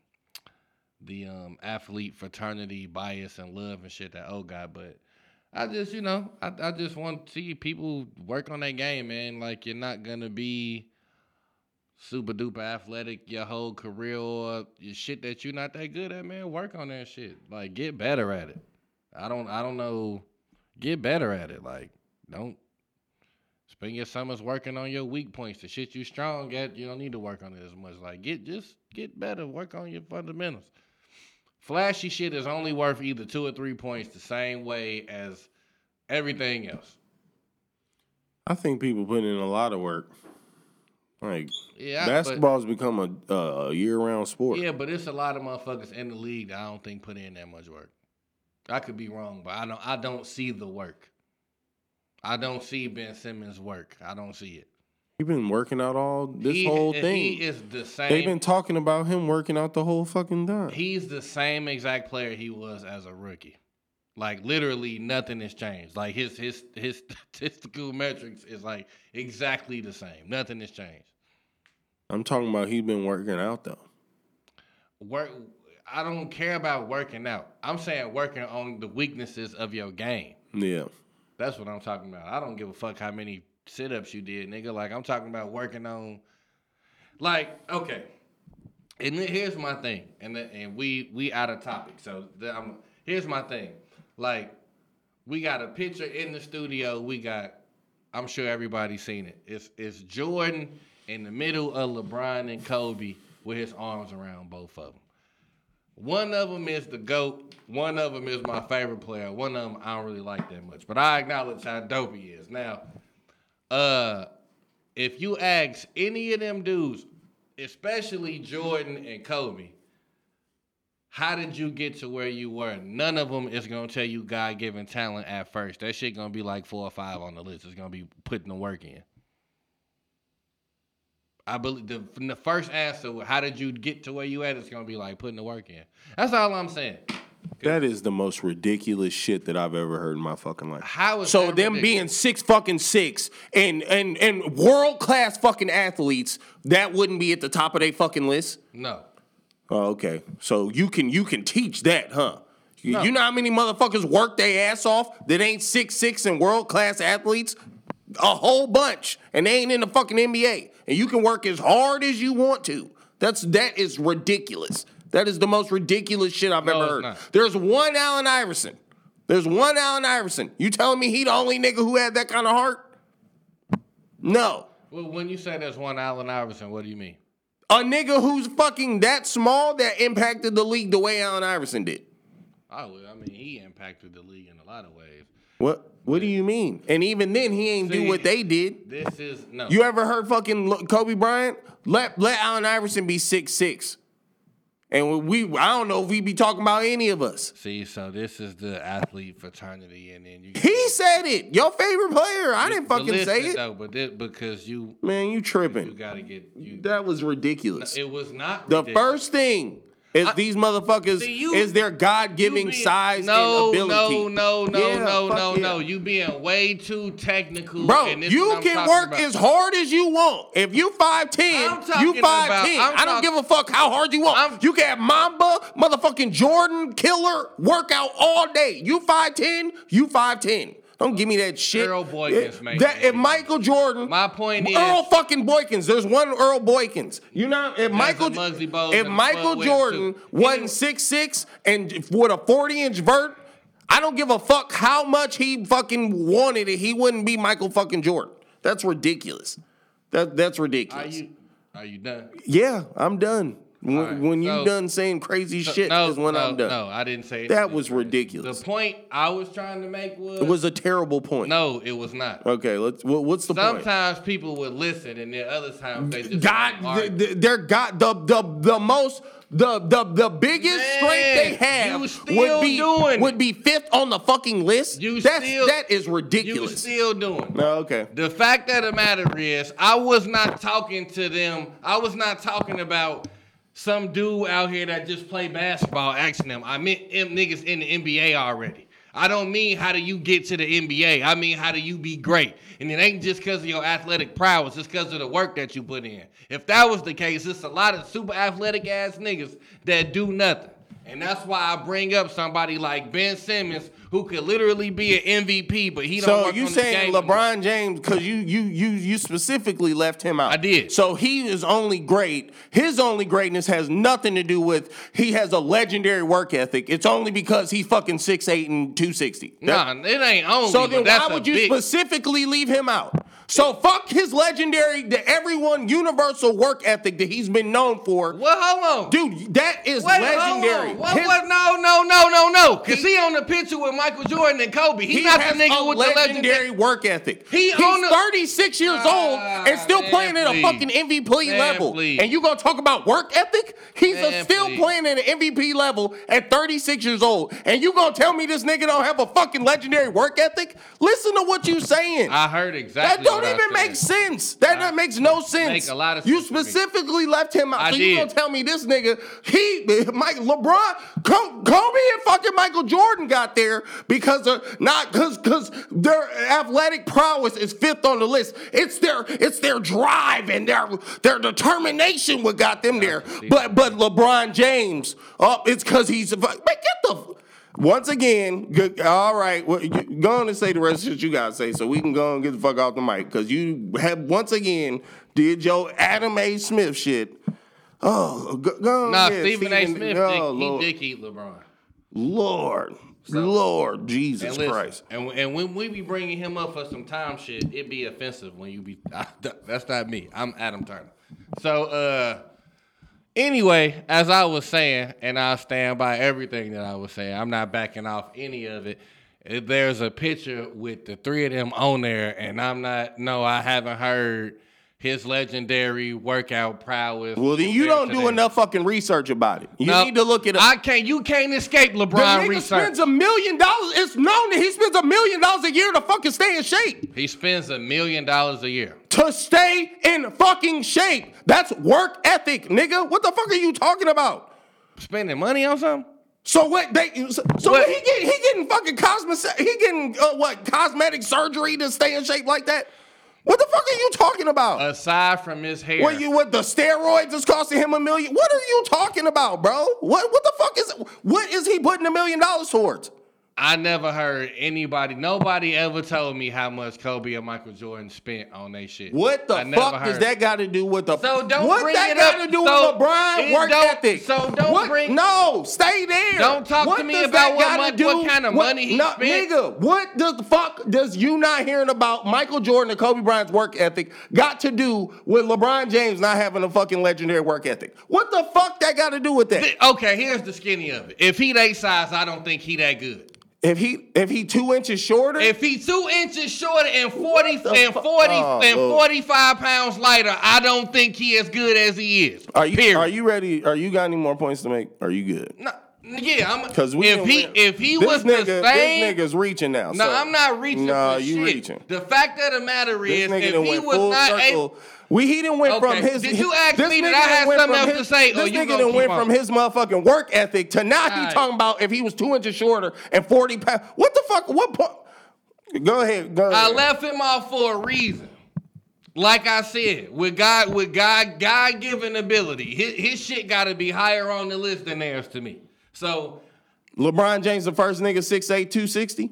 the um athlete fraternity bias and love and shit that O got, but I just you know I I just want to see people work on their game, man. Like you're not gonna be super duper athletic your whole career or your shit that you're not that good at, man. Work on that shit. Like get better at it. I don't I don't know. Get better at it. Like don't spend your summers working on your weak points. The shit you strong at, you don't need to work on it as much. Like get just get better. Work on your fundamentals. Flashy shit is only worth either two or three points the same way as everything else. I think people put in a lot of work. Like Yeah, but- basketball's become a, a year-round sport. Yeah, but it's a lot of motherfuckers in the league that I don't think put in that much work. I could be wrong, but I don't. I don't see the work. I don't see Ben Simmons' work. I don't see it. He been working out all this He- whole He thing. is the same. They've been talking about him working out the whole fucking time. he's the same exact player he was as a rookie. Like literally nothing has changed. Like his his his <laughs> statistical metrics is like exactly the same. Nothing has changed. I'm talking about he's been working out though. Work I don't care about working out. I'm saying working on the weaknesses of your game. Yeah. That's what I'm talking about. I don't give a fuck how many sit ups you did, nigga. Like I'm talking about working on like, okay. And here's my thing. And the, and we we out of topic. So the, here's my thing. Like, we got a picture in the studio. We got I'm sure everybody's seen it. It's it's Jordan in the middle of LeBron and Kobe with his arms around both of them. One of them is the GOAT. One of them is my favorite player. One of them I don't really like that much. But I acknowledge how dope he is. Now, uh, if you ask any of them dudes, especially Jordan and Kobe, how did you get to where you were? None of them is gonna tell you God given talent at first. That shit gonna be like four or five on the list. It's gonna be putting the work in. I believe the, the first answer, how did you get to where you at? It's gonna be like putting the work in. That's all I'm saying. That is the most ridiculous shit that I've ever heard in my fucking life. How is so that them ridiculous? being six fucking six and and and world class fucking athletes, that wouldn't be at the top of their fucking list. No. Oh, okay. So you can you can teach that, huh? No. you know how many motherfuckers work their ass off that ain't six six and world class athletes? A whole bunch, and they ain't in the fucking NBA. And you can work as hard as you want to. That's that is ridiculous. That is the most ridiculous shit I've No, ever heard. not. There's one Allen Iverson. There's one Allen Iverson. You telling me he the only nigga who had that kind of heart? No. Well, when you say there's one Allen Iverson, what do you mean? A nigga who's fucking that small that impacted the league the way Allen Iverson did. Oh, I mean, he impacted the league in a lot of ways. What What do you mean? And even then, he ain't do what they did. This is no. You ever heard fucking Kobe Bryant? Let let Allen Iverson be six six. And we, I don't know if we be talking about any of us. See, so this is the athlete fraternity, and then you. He said it. Your favorite player. I didn't fucking say it. though, but this, because you Man, you tripping. you gotta get you. That was ridiculous. It was not The ridiculous. first thing is these motherfuckers you- is their God giving size no, and ability. No, no, no, Yeah, no, no, yeah. no. You being way too technical. Bro, you can work about. as hard as you want. If you 5'10, you 5'10. I'm I don't give a fuck how hard you want. I'm- you can have Mamba, motherfucking Jordan, killer, workout all day. You 5'10, you 5'10. Don't give me that shit. Earl Boykins, man. That, if Michael Jordan. My point is- Earl fucking Boykins. There's one Earl Boykins. You know, if Michael, if Michael Jordan wasn't six six and with a 40 inch vert, I don't give a fuck how much he fucking wanted it. He wouldn't be Michael fucking Jordan. That's ridiculous. That that's Are ridiculous. you? Are you done? yeah, I'm done. When, right, when you so- done saying crazy shit no, is when no, I'm done. No, I didn't say That was crazy. ridiculous. The point I was trying to make was, It was a terrible point. no, it was not. Okay, let's. What, what's the point? Sometimes people would listen, and then other times they just God, argue. th- th- they're got the the the most the the the biggest Man, strength they have would be doing would be fifth on the fucking list. You That's still- that is you ridiculous. still doing. no, oh, okay. The fact of the matter is, I was not talking to them. I was not talking about some dude out here that just play basketball asking them. I meant them niggas in the NBA already. I don't mean how do you get to the NBA. I mean how do you be great. And it ain't just because of your athletic prowess. It's because of the work that you put in. If that was the case, it's a lot of super athletic ass niggas that do nothing. And that's why I bring up somebody like Ben Simmons, who could literally be an MVP, but he don't So work you saying game no more. LeBron James because you you you you specifically left him out. I did. So he is only great. His only greatness has nothing to do with he has a legendary work ethic. It's only because he fucking six eight and two sixty. Nah, it ain't only. So then that's why would you big, specifically leave him out? So fuck his legendary, the everyone universal work ethic that he's been known for. Well, hold on. Dude, that is Wait, legendary. Hold on. What, His- what? No, no, no, no, no. Cause He- he, on the picture with Michael Jordan and Kobe. He, He not the nigga a with the legendary work ethic. He He's the- 36 years ah, old and still man, playing at a fucking MVP Man, level. please. And you gonna talk about work ethic? He's a still please. playing at an MVP level at 36 years old. And you gonna tell me this nigga don't have a fucking legendary work ethic? Listen to what you saying. I heard exactly. That don't even make sense. That, that makes no sense. make a lot of you specifically left him out. I so you did. gonna tell me this nigga, he <laughs> Mike LeBron, Kobe and fucking Michael Jordan got there because of not because because their athletic prowess is fifth on the list. It's their it's their drive and their their determination what got them there. But but LeBron James, oh, it's because he's man, get the. Once again, good, all right. Well, you, go on and say the rest of what you gotta say, so we can go and get the fuck off the mic. Because you have once again did your Adam A. Smith shit. Oh, go, go Nah, ahead, Stephen A. Smith, Oh, dick, he dick eat LeBron. Lord, Lord, Jesus And listen, Christ. and, and when we be bringing him up for some time shit, it be offensive when you be. <laughs> That's not me. I'm Adam Turner. So, uh, anyway, as I was saying, and I stand by everything that I was saying. I'm not backing off any of it. There's a picture with the three of them on there, and I'm not. No, I haven't heard his legendary workout prowess. Well, then you don't do enough fucking research about it. You No, need to look it up. I can't. You can't escape the LeBron nigga research. spends a million dollars. It's known that he spends a million dollars a year to fucking stay in shape. He spends a million dollars a year. to stay in fucking shape. That's work ethic, nigga. What the fuck are you talking about? Spending money on something? So what they so, so What? what he get he getting fucking cosmetic he getting uh, what cosmetic surgery to stay in shape like that? What the fuck are you talking about? Aside from his hair. what you what the steroids is costing him a million? What are you talking about, bro? What what the fuck is what is he putting a million dollars towards? I never heard anybody, nobody ever told me how much Kobe and Michael Jordan spent on they shit. What the I fuck does that got to do with the? So don't what bring that it got up. to do So with LeBron work don't- ethic? so don't What- bring- No, stay there. Don't talk to What me does about what do- what kind of money he no, spent. Nigga, what the fuck does you not hearing about Michael Jordan and Kobe Bryant's work ethic got to do with LeBron James not having a fucking legendary work ethic? What the fuck that got to do with that? Okay, here's the skinny of it. If he that size, I don't think he that good. If he if he two inches shorter, If he two inches shorter and forty and fu- forty Oh, and forty five pounds lighter, I don't think he as good as he is. are you Period. are you ready? Are you got any more points to make? Are you good? No, yeah, I'm. Because we if he went- if he this was nigga, the same, this nigga's reaching now. no, so- I'm not reaching. No, for you shit. reaching. The fact of the matter is, if he was not circle. able, we he didn't went Okay, from his. did you ask this me that nigga I had something else his- to say, This nigga keep went on? from his motherfucking work ethic to now he Alright. talking about if he was two inches shorter and forty pounds. What the fuck? What point? Go ahead. Go I left him off for a reason. Like I said, with God, with God, God given ability, his, his shit got to be higher on the list than theirs to me. So, LeBron James, the first nigga 6'8", 260?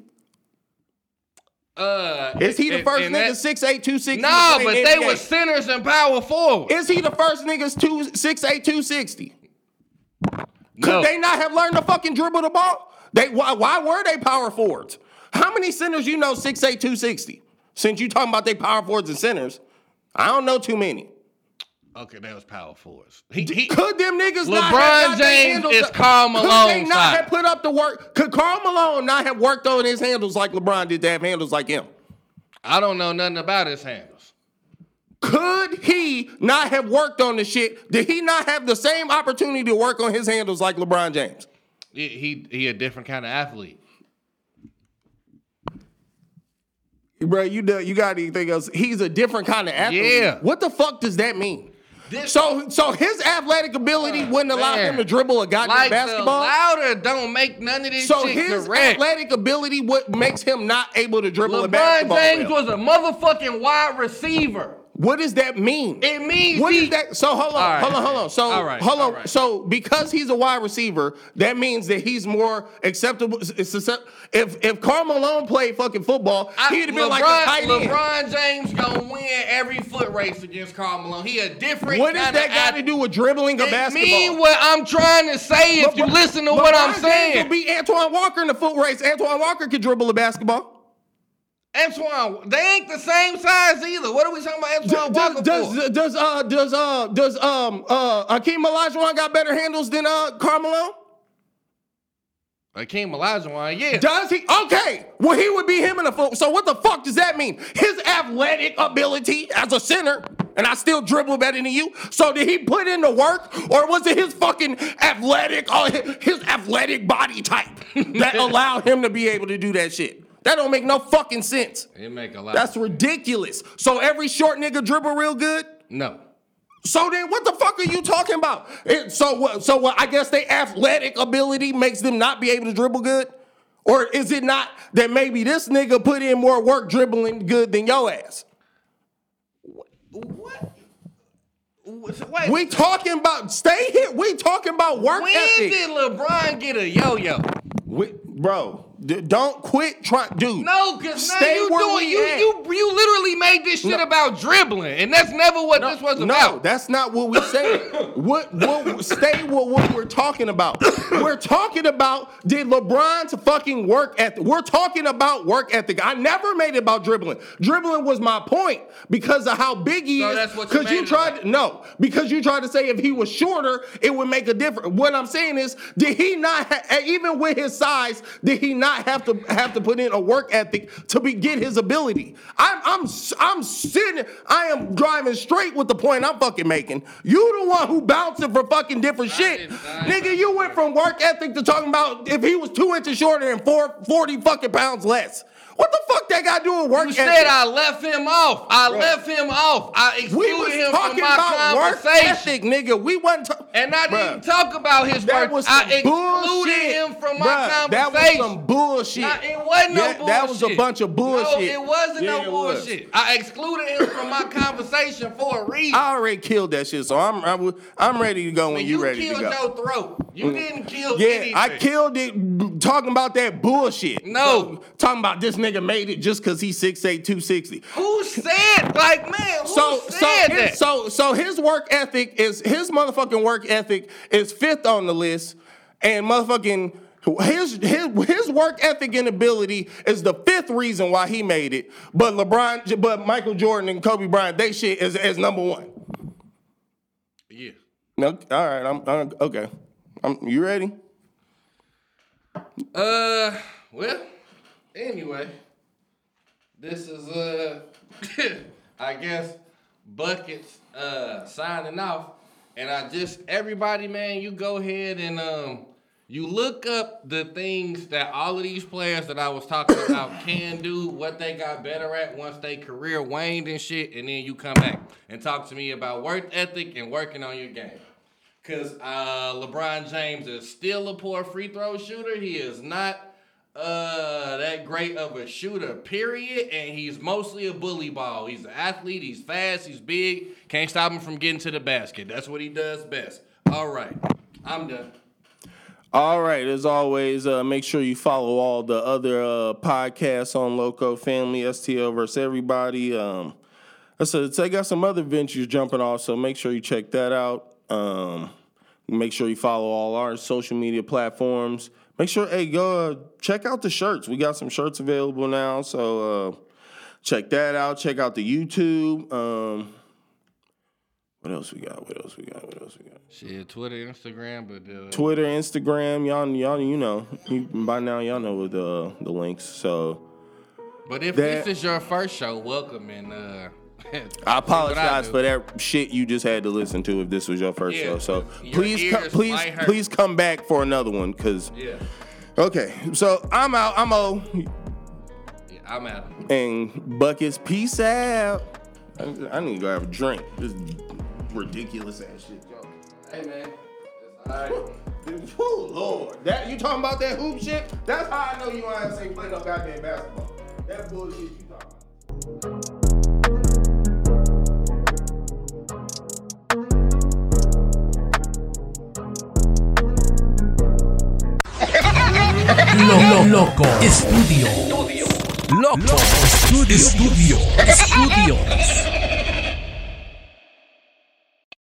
Uh, Is he the and- first and nigga that- 6'8", 260? No, but they were centers and power forward. Is he the first niggas two, 6'8", 260? Could No. they not have learned to fucking dribble the ball? They why, why were they power forwards? How many centers you know six eight two sixty? Since you talking about they power forwards and centers, I don't know too many. Okay, that was power forwards. He, he, Could them niggas not LeBron James is up? Karl Could they not side. have put up the work? Could Karl Malone not have worked on his handles like LeBron did to have handles like him? I don't know nothing about his handles. Could he not have worked on the shit? Did he not have the same opportunity to work on his handles like LeBron James? He, he, he a different kind of athlete. Bro, you do, you got anything else? He's a different kind of athlete. Yeah. What the fuck does that mean? This- So so his athletic ability wouldn't allow man. him to dribble a goddamn Like basketball. louder don't make none of this so shit his correct. athletic ability what makes him not able to dribble a LeBron basketball. James well. was a motherfucking wide receiver. What does that mean? It means What he, is that? So hold on, right. hold on, hold on. So right, hold on. right. So because he's a wide receiver, that means that he's more acceptable. If if Karl Malone played fucking football, I- he'd have been LeBron, like a tight end. LeBron James gonna win every foot race against Karl Malone. He a different. what does that got to do with dribbling a It basketball? mean what I'm trying to say. If you listen to what I'm LeBron James saying, will beat Antoine Walker in the foot race. Antoine Walker could dribble a basketball. Antoine, they ain't the same size either. What are we talking about Antoine Walker Does for? does, does uh does uh does um uh Hakeem Olajuwon got better handles than uh Karl Malone? Hakeem Olajuwon, yeah. Does he? Okay. Well, he would be him in the foot. So what the fuck does that mean? His athletic ability as a center, and I still dribble better than you. So did he put in the work, or was it his fucking athletic, uh, his athletic body type that <laughs> allowed him to be able to do that shit? That don't make no fucking sense. It make a lot. That's ridiculous. So every short nigga dribble real good. no. So then, what the fuck are you talking about? It- so? So what? I guess their athletic ability makes them not be able to dribble good, or is it not that maybe this nigga put in more work dribbling good than your ass? What? Wait. We talking about stay here. We talking about work when ethic. did LeBron get a yo-yo? We- bro, d- don't quit trying, dude. No, cause now Stay you where doing we you at. you you literally made this shit No. about dribbling, and that's never what this was about. No, that's not what we saying. <laughs> what what stay with what we're talking about. We're talking about did LeBron's fucking work ethic. We're talking about work ethic. I never made it about dribbling. Dribbling was my point because of how big he So is. what you Because you, tried to, no, because you tried to say if he was shorter, it would make a difference. What I'm saying is, did he not ha- even with his size, did he not have to have to put in a work ethic to be get his ability? I'm I'm I'm sitting. I am driving straight with the point I'm fucking making. You the one who bouncing for fucking different shit, nigga. You went from work ethic to talking about if he was two inches shorter and four, 40 fucking pounds less. What the fuck that got to do with work You ethic? said I left him off. I left him off. I we excluded was him from talking my about work conversation. ethic, nigga. We wasn't talking. And I didn't talk about his That work. was I excluded bullshit. him from my Bruh, conversation. That was some bullshit. It wasn't no Yeah, bullshit. That was a bunch of bullshit. No, it wasn't Yeah, no it was. bullshit. I excluded him from my conversation for a reason. I already killed that shit, so I'm I'm, I'm ready to go when When you you ready to killed go. your throat. You mm. didn't kill yeah, anything. I killed it talking about that bullshit. No. So, talking about this nigga made it just because he's 6'8", 260. Who said like man? Who So so said his, that? so so his work ethic is his motherfucking work ethic is fifth on the list, and motherfucking his his his work ethic and ability is the fifth reason why he made it. But LeBron, but Michael Jordan and Kobe Bryant, they shit is is number one. yeah. No, all right, I'm, I'm okay. I'm, you ready? Uh, Well, anyway, this is uh, <laughs> I guess buckets uh signing off, and I just everybody, man, you go ahead and um. You look up the things that all of these players that I was talking <coughs> about can do, what they got better at once they career waned and shit, and then you come back and talk to me about work ethic and working on your game. Cause uh, LeBron James is still a poor free throw shooter. He is not uh, that great of a shooter, period. And he's mostly a bully ball. He's an athlete. He's fast. He's big. Can't stop him from getting to the basket. That's what he does best. All right, I'm done. All right, as always, uh, make sure you follow all the other uh, podcasts on Loco Family, STL versus Everybody. Um, I said they got some other ventures jumping off, so make sure you check that out. Um, make sure you follow all our social media platforms. Make sure, hey, go uh, check out the shirts. We got some shirts available now, so uh, check that out. Check out the YouTube. Um, what else we got? What else we got? What else we got? Shit, Twitter, Instagram, but uh, Twitter, Instagram, y'all, y'all, you know, you, by now y'all know the the links. So but if that- this is your first show, welcome and uh. I apologize for that shit you just had to listen to if this was your first Yeah, show. So your please, co- please, please come back for another one, cause Yeah, okay. So I'm out. I'm O yeah, I'm out. and buckets. Peace out. I, I need to go have a drink. This ridiculous ass shit. Yo. Hey man, it's alright. Oh <laughs> Lord, that you talking about that hoop shit? That's how I know you ain't ain't playing no goddamn basketball. That bullshit you talking about. Lo- Loco Estudio. Loco Estudio. Estudio. Estudios.